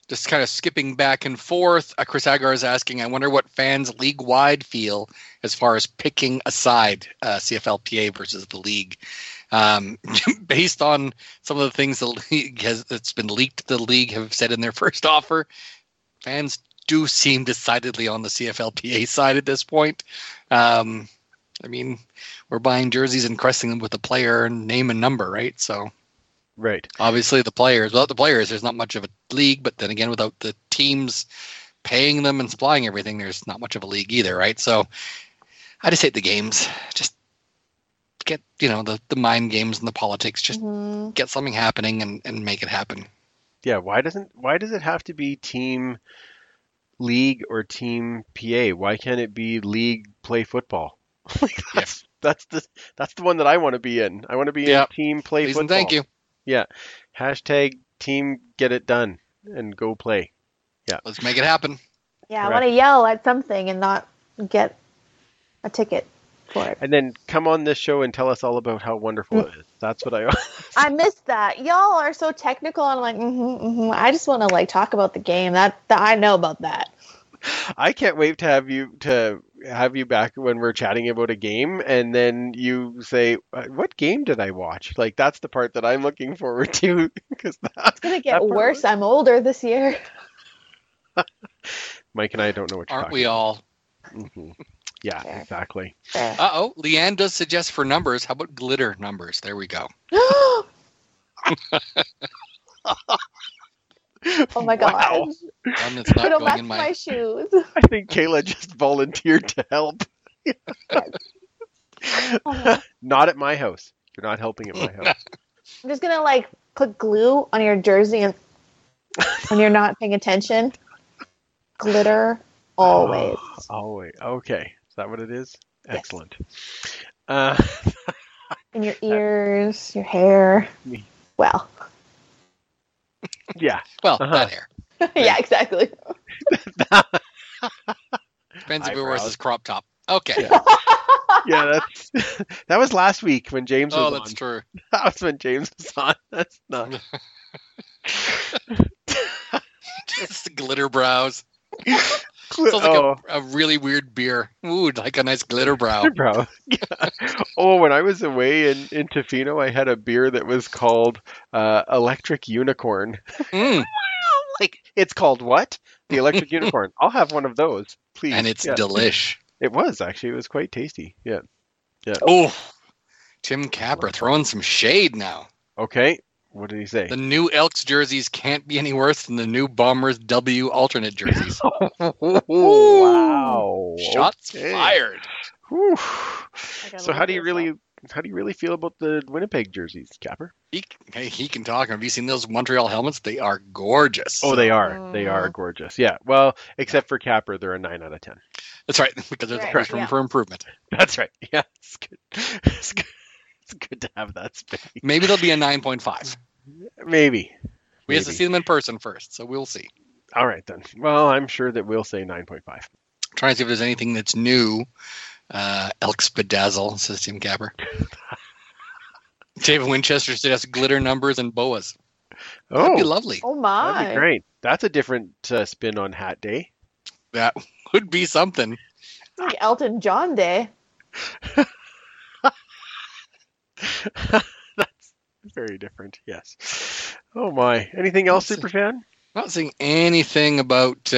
just kind of skipping back and forth, uh, Chris Agar is asking, I wonder what fans league wide feel as far as picking a side, uh, CFLPA versus the league. Um, based on some of the things the league has that's been leaked, the league have said in their first offer, fans do seem decidedly on the CFLPA side at this point. Um, I mean, we're buying jerseys and cresting them with a player and name and number, right? So right. obviously the players without the players there's not much of a league but then again without the teams paying them and supplying everything there's not much of a league either right so i just hate the games just get you know the, the mind games and the politics just Mhm. get something happening and, and make it happen Yeah. Why doesn't why does it have to be team league or team PA? Why can't it be league play football? like that's that's the that's the one that I want to be in. I want to be Yeah. in team play please football. and thank you Yeah. Hashtag team get it done and go play. Yeah. Let's make it happen Yeah, I want to yell at something and not get a ticket for it. And then come on this show and tell us all about how wonderful it is. That's what I I missed that. Y'all are so technical, and I'm like, mm-hmm, mm-hmm. I just want to like talk about the game. That, that I know about that. I can't wait to have you to have you back when we're chatting about a game and then you say "Uh, what game did I watch? Like that's the part that I'm looking forward to because It's gonna get That part worse. I'm older this year. Mike and I don't know what you're aren't talking we all Mhm. Yeah, Fair. exactly. Uh-oh leanne does suggest for numbers how about glitter numbers there we go oh my god! Wow. one that's not Put them going back in my, my shoes. I think Kayla just volunteered to help. Oh, Not at my house. You're not helping at my house. I'm just gonna like put glue on your jersey and when you're not paying attention. Glitter oh, always. Oh wait. Okay. Is that what it is? Excellent. Uh, In your ears, your hair. Me. Well, yeah. well Uh-huh. that hair yeah, exactly. depends if it Eyebrows. wears his crop top okay Yeah. yeah, that's that was last week when James was Oh, on. that's true. That was when James was on. That's not. Just the glitter brows. Sounds like oh, a, a really weird beer. Ooh, like a nice glitter brow. bro. Yeah. Oh, when I was away in, in Tofino, I had a beer that was called uh, Electric Unicorn. Mm, like it's called what? The Electric Unicorn. I'll have one of those, please. and it's Yeah. delish. It was actually. It was quite tasty. Yeah. Yeah. Oh, Tim Capper throwing some shade now. Okay. What did he say? The new Elks jerseys can't be any worse than the new Bombers W alternate jerseys. wow. Shots Okay. fired. Whew. So how do you this up. really how do you really feel about the Winnipeg jerseys, Capper? He, hey, he can talk. Have you seen those Montreal helmets? They are gorgeous. Oh, they are. They are Mm. gorgeous. Yeah. Well, except for Capper, they're a nine out of ten. That's right, because there's Right, always room yeah. for improvement. That's right. Yeah. It's good. It's good. It's good to have that space. Maybe they'll be a 9.5. Maybe. We have to see them in person first, so we'll see. All right then. Well, I'm sure that we'll say nine point five. Trying to see if there's anything that's new. Uh, Elks bedazzle, says Tim Capper. David Winchester suggests glitter numbers and boas. Oh, That'd Oh, be lovely. Oh that'd my! be great. That's a different uh, spin on Hat Day. That would be something. Like Elton John Day. That's very different. Yes. Oh my. Anything else, That's- superfan? Not seeing anything about uh,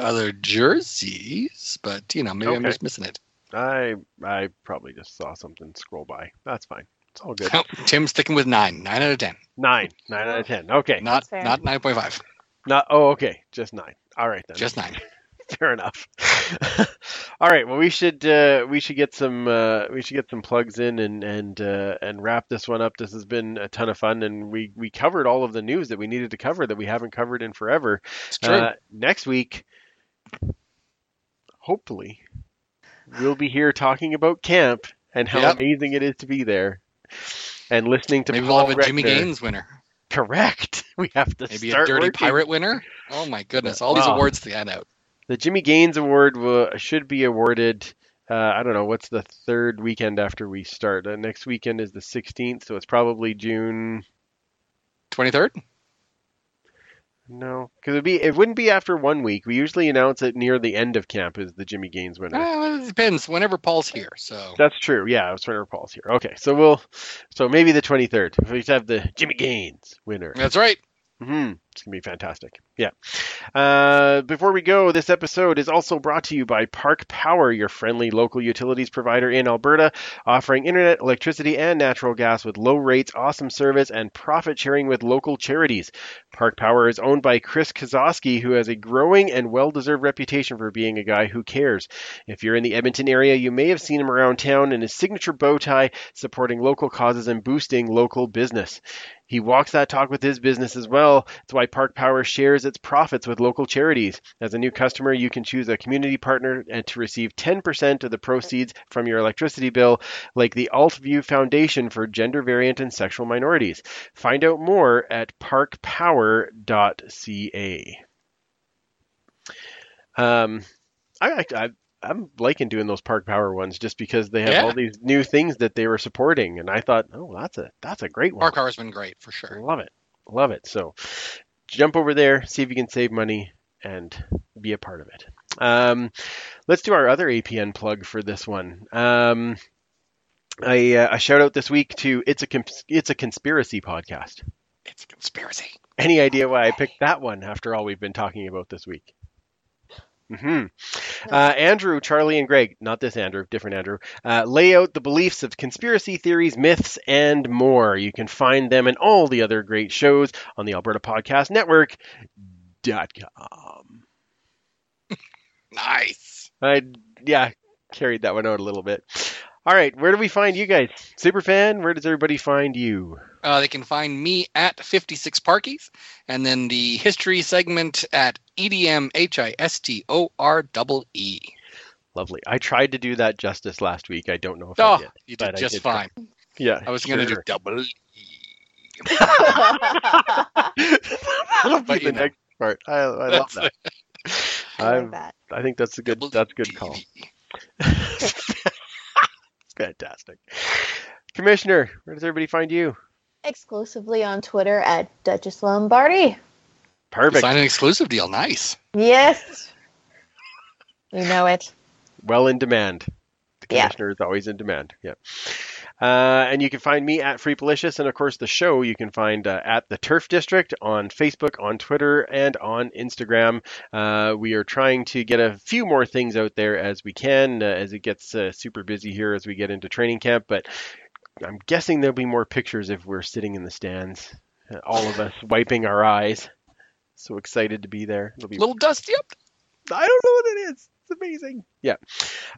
other jerseys, but you know, maybe I'm just missing it. I I probably just saw something scroll by. That's fine. It's all good. Oh, Tim's sticking with nine. Nine out of ten. Nine. Nine out of ten. Okay. Not not nine point five. Not. Oh, okay. Just nine. All right then. Just nine. fair enough. All right. Well, we should uh, we should get some uh, we should get some plugs in and and uh, and wrap this one up. This has been a ton of fun, and we we covered all of the news that we needed to cover that we haven't covered in forever. It's true. Uh, next week, hopefully, we'll be here talking about camp and how Yep. amazing it is to be there, and listening to maybe Paul we'll have a Jimmy Gaines winner. Correct. We have to Maybe a Dirty working. Pirate winner. Oh my goodness! All these Wow. awards to hand out. The Jimmy Gaines Award will, should be awarded. Uh, I don't know what's the third weekend after we start. Uh, next weekend is the 16th, so it's probably June. Twenty third. No, because it'd be it wouldn't be after one week. We usually announce it near the end of camp as the Jimmy Gaines winner. Well, it depends. Whenever Paul's here, so That's true. Yeah, I was trying to Paul's here. Okay, so we'll, so maybe the 23rd. If we have the Jimmy Gaines winner. that's right. hmm It's gonna be fantastic. Yeah. Uh, before we go, this episode is also brought to you by Park Power, your friendly local utilities provider in Alberta, offering internet, electricity, and natural gas with low rates, awesome service, and profit sharing with local charities. Park Power is owned by Chris Kozowski, who has a growing and well-deserved reputation for being a guy who cares. If you're in the Edmonton area, you may have seen him around town in his signature bow tie, supporting local causes and boosting local business. He walks that talk with his business as well. That's why Park Power shares its profits with local charities. As a new customer, you can choose a community partner and to receive 10% of the proceeds from your electricity bill, like the Altview Foundation for Gender Variant and Sexual Minorities. Find out more at parkpower.ca. Um, I, I, I'm liking doing those Park Power ones just because they have Yeah. all these new things that they were supporting, and I thought, oh, that's a that's a great one. Park Power's been great for sure. Love it. Love it. So jump over there, see if you can save money and be a part of it. Um, let's do our other APN plug for this one. Um, a, uh, a shout out this week to it's a Cons- it's a conspiracy podcast. It's a conspiracy. Any idea why I picked that one after all we've been talking about this week? Hmm Uh, Andrew, Charlie, and Greg, not this Andrew, different Andrew, uh, lay out the beliefs of conspiracy theories, myths, and more. You can find them and all the other great shows on the Alberta Podcast Network. Dot com. Nice. I yeah, carried that one out a little bit. All right, where do we find you guys? Superfan, where does everybody find you? Uh, they can find me at 56 Parkies, and then the history segment at E EDMHISTOREE. Lovely. I tried to do that justice last week. I don't know if Oh, I did. you did just did fine. Yeah, I was going to do double E. That'll be the know. next part. I, I love that. I I, that. I think that's a good Double that's a good call. TV. Fantastic. Commissioner, where does everybody find you? Exclusively on Twitter at Duchess Lombardi. Perfect. Sign an exclusive deal. Nice. Yes. You know it. Well in demand. The Yeah. commissioner is always in demand. Yeah. Uh, and you can find me at Free Policious, and of course the show you can find uh, at the Turf District on Facebook, on Twitter, and on Instagram. Uh, we are trying to get a few more things out there as we can, uh, as it gets uh, super busy here as we get into training camp. But I'm guessing there'll be more pictures if we're sitting in the stands, uh, all of us wiping our eyes. So excited to be there. It'll be little dusty up. I don't know what it is. It's amazing. Yeah.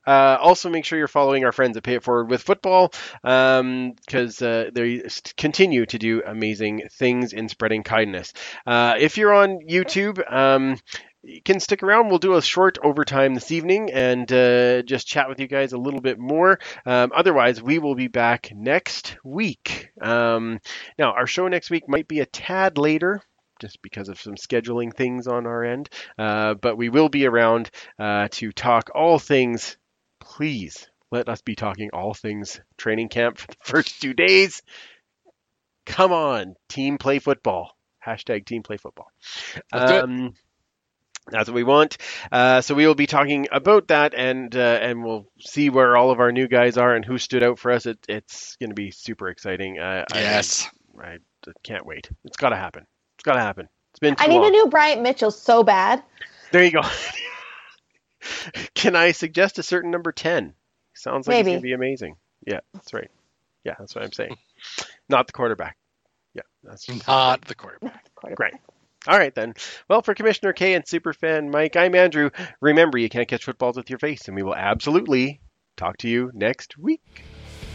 Uh, also, make sure you're following our friends at Pay It Forward with Football because uh, they continue to do amazing things in spreading kindness. Uh, if you're on YouTube, um, you can stick around. We'll do a short overtime this evening and uh, just chat with you guys a little bit more. Um, otherwise, we will be back next week. Um, now, our show next week might be a tad later. Just because of some scheduling things on our end. Uh, but we will be around uh, to talk all things. Please let us be talking all things training camp for the first two days. Come on, team play football. Hashtag team play football. Let's do it. Um, that's what we want. Uh, so we will be talking about that, and uh, and we'll see where all of our new guys are and who stood out for us. It, it's going to be super exciting. Uh, Yes. I, I can't wait. It's got to happen. It's got to happen. It's been too I need long. a new Bryant Mitchell so bad. There you go. Can I suggest a certain number 10? Sounds like it's Maybe. going to be amazing. Yeah, that's right. Yeah, that's what I'm saying. Not the quarterback. Yeah, that's Not the quarterback. Quarterback. Great. All right, then. Well, for Commissioner K and Superfan Mike, I'm Andrew. Remember, you can't catch footballs with your face, and we will absolutely talk to you next week.